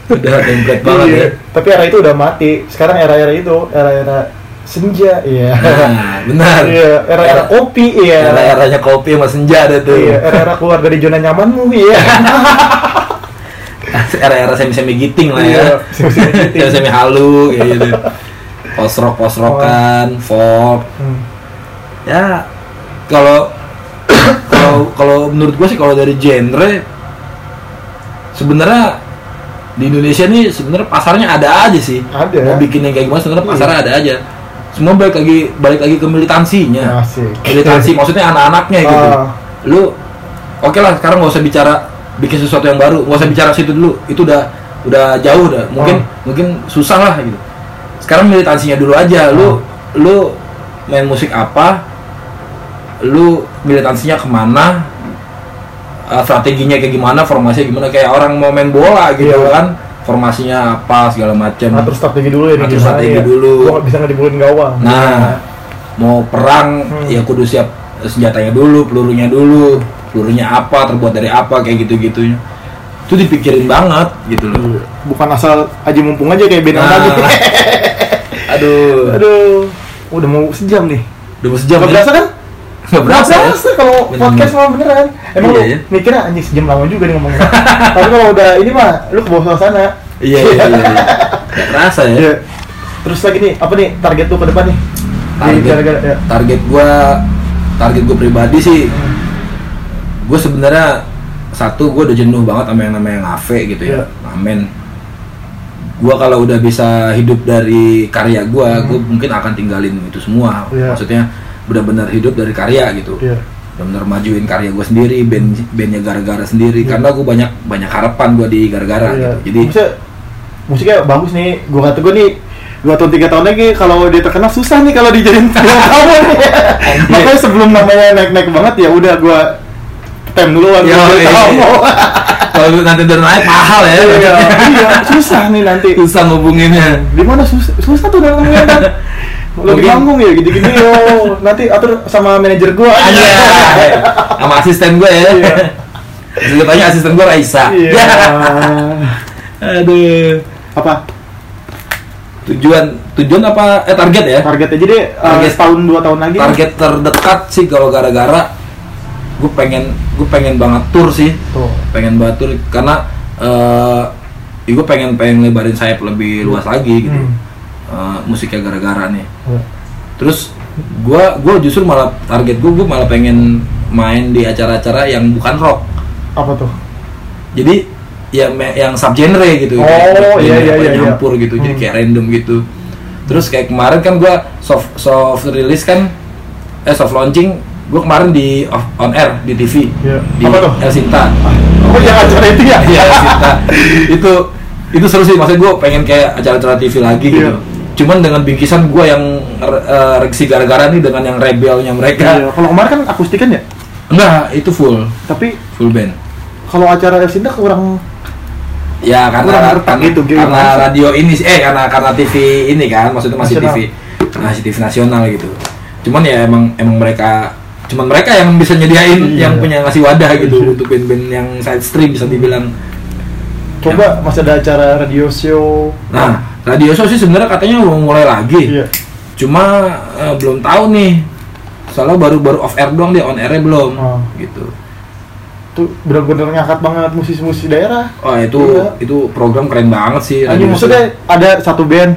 [SPEAKER 1] Udah template banget
[SPEAKER 2] Iya.
[SPEAKER 1] ya.
[SPEAKER 2] tapi era itu udah mati sekarang era-era itu era-era senja iya
[SPEAKER 1] Nah, benar.
[SPEAKER 2] iya era-era kopi iya
[SPEAKER 1] Era-eranya kopi sama senja ada tuh.
[SPEAKER 2] iya era-era keluar dari zona nyamanmu iya
[SPEAKER 1] Era-era semi-semi giting lah
[SPEAKER 2] Iya,
[SPEAKER 1] ya.
[SPEAKER 2] semi-semi giting.
[SPEAKER 1] Semi-semi halu kayak gitu. Post-rock, post-rockan, folk.
[SPEAKER 2] Hmm.
[SPEAKER 1] Ya kalau kalau kalau menurut gua sih kalau dari genre sebenarnya di Indonesia nih sebenarnya pasarnya ada aja sih.
[SPEAKER 2] Ada.
[SPEAKER 1] Mau bikin yang kayak gimana sebenarnya
[SPEAKER 2] Iya.
[SPEAKER 1] pasarnya ada aja. Semua balik lagi balik lagi ke militansinya.
[SPEAKER 2] Asik.
[SPEAKER 1] Militansi maksudnya anak-anaknya gitu.
[SPEAKER 2] Ah.
[SPEAKER 1] Lu oke lah sekarang nggak usah bicara bikin sesuatu yang baru, nggak usah bicara situ dulu. Itu udah udah jauh dah. Mungkin
[SPEAKER 2] Ah.
[SPEAKER 1] mungkin susah lah gitu. Sekarang militansinya dulu aja. Lu lu main musik apa? Lu militansinya ke mana? Uh, strateginya kayak gimana, formasinya gimana kayak orang mau main bola gitu
[SPEAKER 2] Iya.
[SPEAKER 1] kan. Formasinya apa segala macam.
[SPEAKER 2] Atur strategi dulu ya
[SPEAKER 1] Atur strategi
[SPEAKER 2] ya.
[SPEAKER 1] dulu.
[SPEAKER 2] Gua bisa ngedibulin gawang.
[SPEAKER 1] Nah, mau perang
[SPEAKER 2] Hmm.
[SPEAKER 1] ya kudu siap senjatanya dulu, pelurunya dulu. Hurufnya apa, terbuat dari apa kayak gitu-gitunya. Itu dipikirin banget gitu loh.
[SPEAKER 2] Bukan asal aja mumpung aja kayak yang
[SPEAKER 1] Nah.
[SPEAKER 2] tadi.
[SPEAKER 1] Aduh.
[SPEAKER 2] Aduh, udah mau sejam nih.
[SPEAKER 1] Udah mau sejam
[SPEAKER 2] Gak
[SPEAKER 1] ya?
[SPEAKER 2] berasa kan?
[SPEAKER 1] Nggak berasa ya?
[SPEAKER 2] kalau podcast mah beneran. Emang
[SPEAKER 1] Iya,
[SPEAKER 2] lu
[SPEAKER 1] iya.
[SPEAKER 2] mikirnya anjing sejam lama juga nih ngomongnya. Tapi kalau udah ini mah lu ke bawah suasana.
[SPEAKER 1] Iya iya iya. iya. Gak kerasa ya.
[SPEAKER 2] Iya. Terus lagi nih, apa nih target lu ke depan nih?
[SPEAKER 1] Target
[SPEAKER 2] gara-gara ya.
[SPEAKER 1] target gua target gua pribadi sih gue sebenarnya satu gue udah jenuh banget sama yang namanya ngafe gitu ya
[SPEAKER 2] Iya.
[SPEAKER 1] ngamen gue kalau udah bisa hidup dari karya gue gue mungkin akan tinggalin itu semua
[SPEAKER 2] Hmm. Iya.
[SPEAKER 1] maksudnya benar-benar hidup dari karya gitu
[SPEAKER 2] Iya.
[SPEAKER 1] benar-benar majuin karya gue sendiri band bandnya gara-gara sendiri
[SPEAKER 2] Iya.
[SPEAKER 1] karena gue banyak banyak harapan gue di gara-gara
[SPEAKER 2] Iya.
[SPEAKER 1] gitu jadi
[SPEAKER 2] Maksudnya, musiknya bagus nih. Gua kata gua nih dua tahun tiga tahun lagi kalau dia terkenal susah nih kalau dijadiin film kamu nih. Makanya sebelum namanya naik-naik banget ya udah gua tem
[SPEAKER 1] Yo,
[SPEAKER 2] gua
[SPEAKER 1] iya. kalau nanti udah naik mahal ya
[SPEAKER 2] Iya, iya, susah nih nanti.
[SPEAKER 1] susah ngubunginnya
[SPEAKER 2] Di mana susah, susah tuh dalam kan. Lagi
[SPEAKER 1] Mungkin-
[SPEAKER 2] manggung ya gini-gini yo. Nanti atur sama manajer gua.
[SPEAKER 1] aja sama asisten gue ya
[SPEAKER 2] Iya.
[SPEAKER 1] Sebetulnya asisten gue Raisa
[SPEAKER 2] Iya.
[SPEAKER 1] aduh
[SPEAKER 2] Apa?
[SPEAKER 1] tujuan tujuan apa eh target ya
[SPEAKER 2] Target aja deh uh,
[SPEAKER 1] Target.
[SPEAKER 2] setahun dua tahun lagi.
[SPEAKER 1] target terdekat sih kalau gara-gara gue pengen gue pengen banget tur sih
[SPEAKER 2] Tuh.
[SPEAKER 1] pengen banget tur karena eh gue pengen pengen lebarin sayap lebih luas lagi gitu
[SPEAKER 2] Hmm.
[SPEAKER 1] Eh, musiknya gara-gara nih
[SPEAKER 2] Iya.
[SPEAKER 1] terus gua gua justru malah target gua gua malah pengen main di acara-acara yang bukan rock
[SPEAKER 2] Apa tuh?
[SPEAKER 1] jadi ya me- yang subgenre gitu
[SPEAKER 2] Oh,
[SPEAKER 1] kayak
[SPEAKER 2] iya, iya, iya, iya.
[SPEAKER 1] nyampur gitu jadi
[SPEAKER 2] Hmm.
[SPEAKER 1] kayak random gitu terus kayak kemarin kan gua soft soft release kan eh soft launching gua kemarin di off- on air di TV
[SPEAKER 2] Iya.
[SPEAKER 1] di
[SPEAKER 2] Apa tuh?
[SPEAKER 1] El Sinta
[SPEAKER 2] Oh yang acara itu ya?
[SPEAKER 1] Iya, El Sinta itu itu seru sih maksudnya gua pengen kayak acara-acara TV lagi gitu
[SPEAKER 2] Iya.
[SPEAKER 1] Cuman dengan bingkisan gua yang eh, reaksi gara-gara nih dengan yang rebelnya mereka
[SPEAKER 2] Iya, Kalau kemarin kan akustikan ya,
[SPEAKER 1] enggak itu full
[SPEAKER 2] tapi
[SPEAKER 1] full band
[SPEAKER 2] kalau acara Elsinda kurang
[SPEAKER 1] Ya
[SPEAKER 2] Kurang
[SPEAKER 1] karena karena,
[SPEAKER 2] gitu,
[SPEAKER 1] karena radio ini sih- eh karena karena TV ini kan maksudnya masih
[SPEAKER 2] Nasional.
[SPEAKER 1] TV masih TV nasional gitu. Cuman ya emang emang mereka cuman mereka yang bisa nyediain
[SPEAKER 2] Iya.
[SPEAKER 1] yang punya ngasih wadah gitu
[SPEAKER 2] Iya.
[SPEAKER 1] untuk band-band yang side stream bisa dibilang.
[SPEAKER 2] coba masih ada acara radio show.
[SPEAKER 1] Nah, radio show sih sebenarnya katanya mau mulai lagi.
[SPEAKER 2] Iya.
[SPEAKER 1] Cuma eh, belum tahu nih. Soalnya baru baru off air doang dia on airnya belum
[SPEAKER 2] Oh.
[SPEAKER 1] gitu.
[SPEAKER 2] Tuh benar-benar ngangkat banget musisi-musisi daerah.
[SPEAKER 1] Oh itu
[SPEAKER 2] Iya.
[SPEAKER 1] itu program keren banget sih. Radio
[SPEAKER 2] maksudnya ada satu band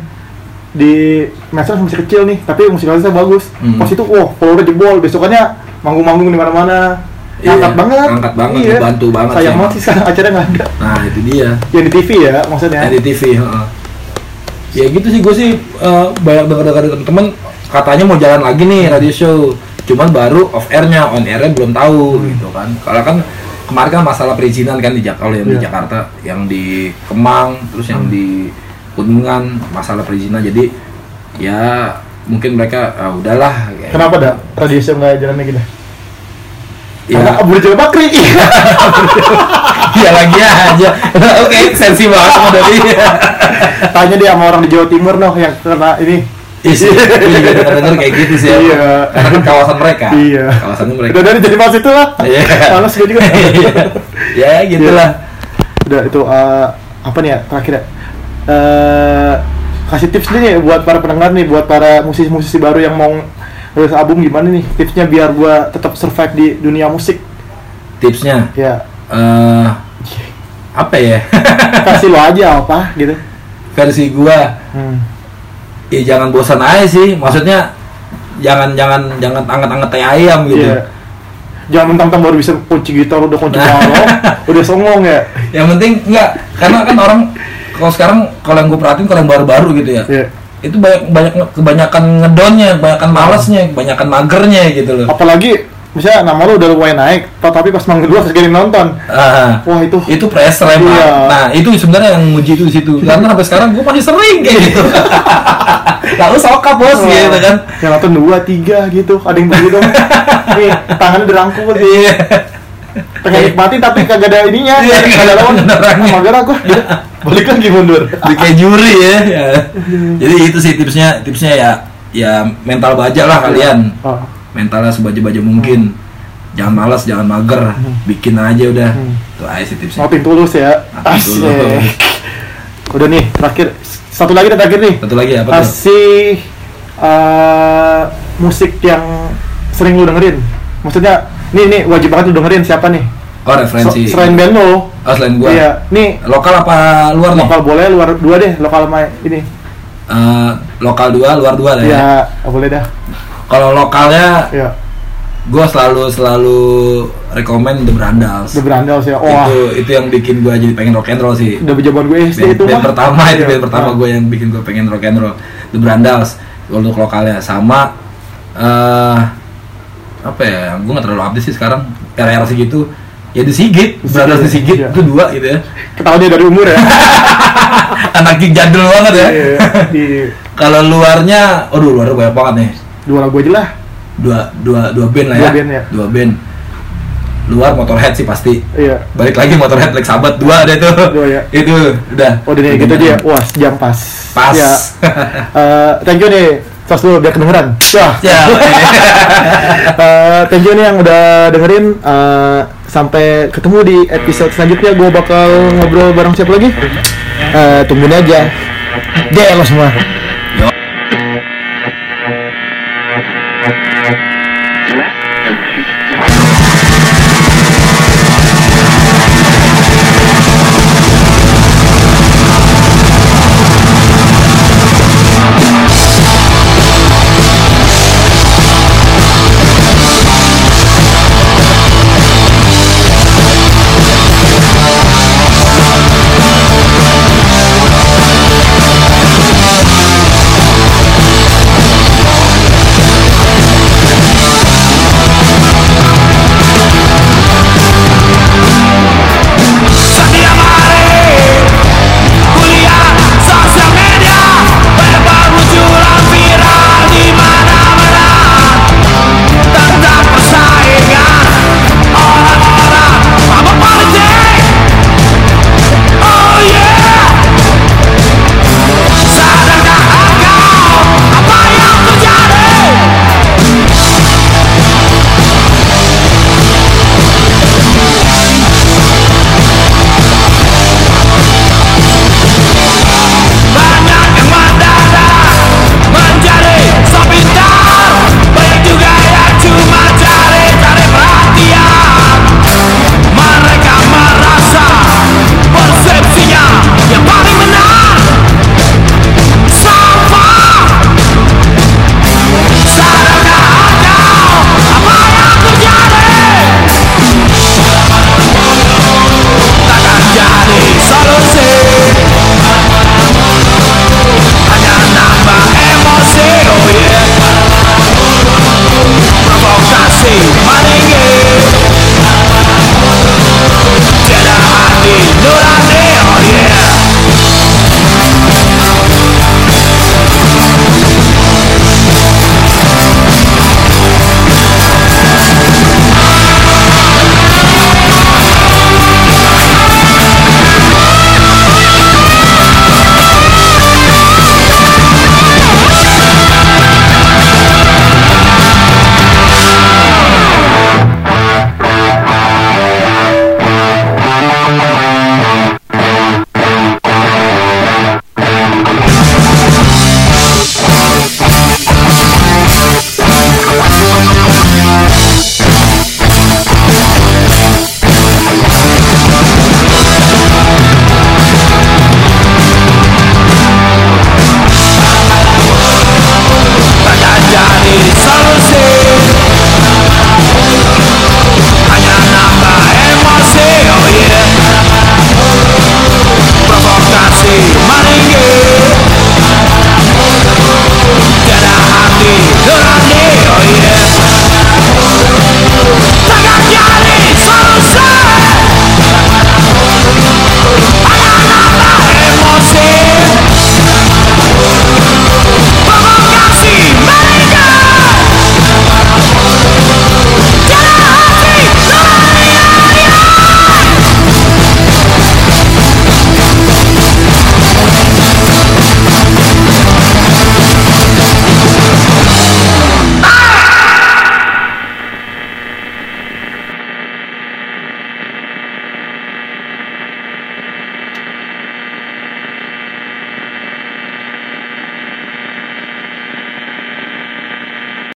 [SPEAKER 2] di Mesra masih kecil nih, tapi musikalisnya bagus.
[SPEAKER 1] Hmm.
[SPEAKER 2] Pas itu, wah, followernya jebol. Besokannya manggung-manggung di mana-mana.
[SPEAKER 1] Iya,
[SPEAKER 2] Ngangkat banget.
[SPEAKER 1] ngangkat banget,
[SPEAKER 2] Iya.
[SPEAKER 1] ngebantu banget
[SPEAKER 2] Sayang banget sih acaranya nggak ada.
[SPEAKER 1] Nah itu dia.
[SPEAKER 2] Yang di TV ya, maksudnya.
[SPEAKER 1] Ya, di TV heeh. Ya gitu sih gue sih eh, banyak dengar dari temen katanya mau jalan lagi nih radio show. Cuman baru off airnya on airnya belum tahu gitu kan. Kalau kan kemarin kan masalah perizinan kan di Jakarta yang di
[SPEAKER 2] Iya.
[SPEAKER 1] Jakarta yang di Kemang terus yang di Kuningan masalah perizinan. Jadi ya mungkin mereka ah, udahlah. Kayak
[SPEAKER 2] Kenapa dah radio show nggak jalan lagi dah?
[SPEAKER 1] ya.
[SPEAKER 2] Karena Abu Bakri.
[SPEAKER 1] ya lagi aja oke sensi banget sama dari
[SPEAKER 2] Tanya dia sama orang di Jawa Timur noh yang kena ini.
[SPEAKER 1] Isi, gue juga denger-denger kayak gitu sih ya.
[SPEAKER 2] Iya.
[SPEAKER 1] Karena kan kawasan mereka.
[SPEAKER 2] Iya.
[SPEAKER 1] Kawasannya mereka.
[SPEAKER 2] Udah dari jadi pas itu lah.
[SPEAKER 1] Iya.
[SPEAKER 2] Males gue juga.
[SPEAKER 1] ya gitulah.
[SPEAKER 2] Udah itu eh, apa nih ya terakhir ya? Eh, kasih tips nih buat para pendengar nih, buat para musisi-musisi baru yang mau rilis album gimana nih tipsnya biar gua tetap survive di dunia musik
[SPEAKER 1] Tipsnya
[SPEAKER 2] ya
[SPEAKER 1] eh apa ya?
[SPEAKER 2] kasih lo aja apa gitu
[SPEAKER 1] Versi gua
[SPEAKER 2] hmm.
[SPEAKER 1] ya jangan bosan aja sih. Maksudnya jangan jangan jangan anget-anget teh ayam gitu.
[SPEAKER 2] Iya. jangan mentang-mentang baru bisa kunci gitar udah kunci
[SPEAKER 1] Nah.
[SPEAKER 2] piano udah songong ya
[SPEAKER 1] Yang penting enggak karena kan orang kalau sekarang kalau yang gue perhatiin kalau yang baru-baru gitu ya.
[SPEAKER 2] Iya.
[SPEAKER 1] Itu banyak banyak kebanyakan ngedonnya, kebanyakan malesnya, kebanyakan magernya gitu loh.
[SPEAKER 2] apalagi misalnya nama lu udah lumayan naik tapi pas manggung dua segini nonton
[SPEAKER 1] Ah.
[SPEAKER 2] wah itu
[SPEAKER 1] itu pressure emang.
[SPEAKER 2] Iya.
[SPEAKER 1] Nah itu sebenarnya yang nguji itu di situ. Karena sampai sekarang gue masih sering kayak gitu. Lalu sokap bos
[SPEAKER 2] Wah,
[SPEAKER 1] gitu kan.
[SPEAKER 2] yang nonton dua tiga gitu ada yang begitu dong nih tangannya dirangkul
[SPEAKER 1] Iya.
[SPEAKER 2] pengen nikmatin tapi kagak ada ininya
[SPEAKER 1] Iya,
[SPEAKER 2] kagak ada lawan
[SPEAKER 1] orangnya.
[SPEAKER 2] mager aku gitu. balik lagi mundur
[SPEAKER 1] Di kayak juri ya. ya. Jadi itu sih tipsnya. Tipsnya ya ya mental baja lah kalian.
[SPEAKER 2] oh.
[SPEAKER 1] Mentalnya sebaja-baja mungkin. jangan malas jangan mager bikin aja udah
[SPEAKER 2] Hmm.
[SPEAKER 1] itu aja sih tipsnya
[SPEAKER 2] Ngopi tulus ya. Asik. Udah nih, terakhir satu lagi terakhir nih.
[SPEAKER 1] satu lagi apa tuh
[SPEAKER 2] Kasih eh, musik yang sering lu dengerin. Maksudnya, nih nih wajib banget lu dengerin siapa nih?
[SPEAKER 1] oh referensi
[SPEAKER 2] So- selain band lo.
[SPEAKER 1] oh selain gua
[SPEAKER 2] Iya, nih
[SPEAKER 1] lokal apa luar nih
[SPEAKER 2] lokal boleh luar dua deh, lokal sama ini.
[SPEAKER 1] Eh, lokal dua luar dua lah ya
[SPEAKER 2] Ya, boleh dah.
[SPEAKER 1] Kalau lokalnya
[SPEAKER 2] Ya,
[SPEAKER 1] gue selalu selalu rekomend The Brandals.
[SPEAKER 2] The Brandals ya. Wah,
[SPEAKER 1] itu itu yang bikin gue jadi pengen rock and roll sih.
[SPEAKER 2] Udah zaman gue SD
[SPEAKER 1] band,
[SPEAKER 2] itu
[SPEAKER 1] band
[SPEAKER 2] mah.
[SPEAKER 1] pertama itu
[SPEAKER 2] Iya.
[SPEAKER 1] band pertama gue yang bikin gue pengen rock and roll. The Brandals untuk lokalnya. Sama eh apa ya gue nggak terlalu update sih sekarang. Era-era segitu. Ya di Sigit.
[SPEAKER 2] The
[SPEAKER 1] Brandals di
[SPEAKER 2] Sigit, iya.
[SPEAKER 1] itu dua gitu ya.
[SPEAKER 2] Ketahuan dia dari umur ya.
[SPEAKER 1] anak jadul banget ya.
[SPEAKER 2] Iya, di
[SPEAKER 1] kalau luarnya aduh luar banyak banget nih
[SPEAKER 2] dua lagu aja lah.
[SPEAKER 1] dua dua dua band lah
[SPEAKER 2] Dua
[SPEAKER 1] ya
[SPEAKER 2] band ya.
[SPEAKER 1] dua band luar Motorhead sih pasti
[SPEAKER 2] Iya.
[SPEAKER 1] balik lagi Motorhead Black Sabbath dua ada itu
[SPEAKER 2] Dua ya.
[SPEAKER 1] itu udah
[SPEAKER 2] Oh, udah gitu aja ya. Wah, jam pas.
[SPEAKER 1] pas
[SPEAKER 2] Ya. Eh, thank you nih. Tos dulu biar kedengeran. Wah.
[SPEAKER 1] ya
[SPEAKER 2] Eh, thank you nih yang udah dengerin. Eh, sampai ketemu di episode selanjutnya. Gue bakal ngobrol bareng siapa lagi? Eh, tungguin aja. Deh lo semua. Thank you.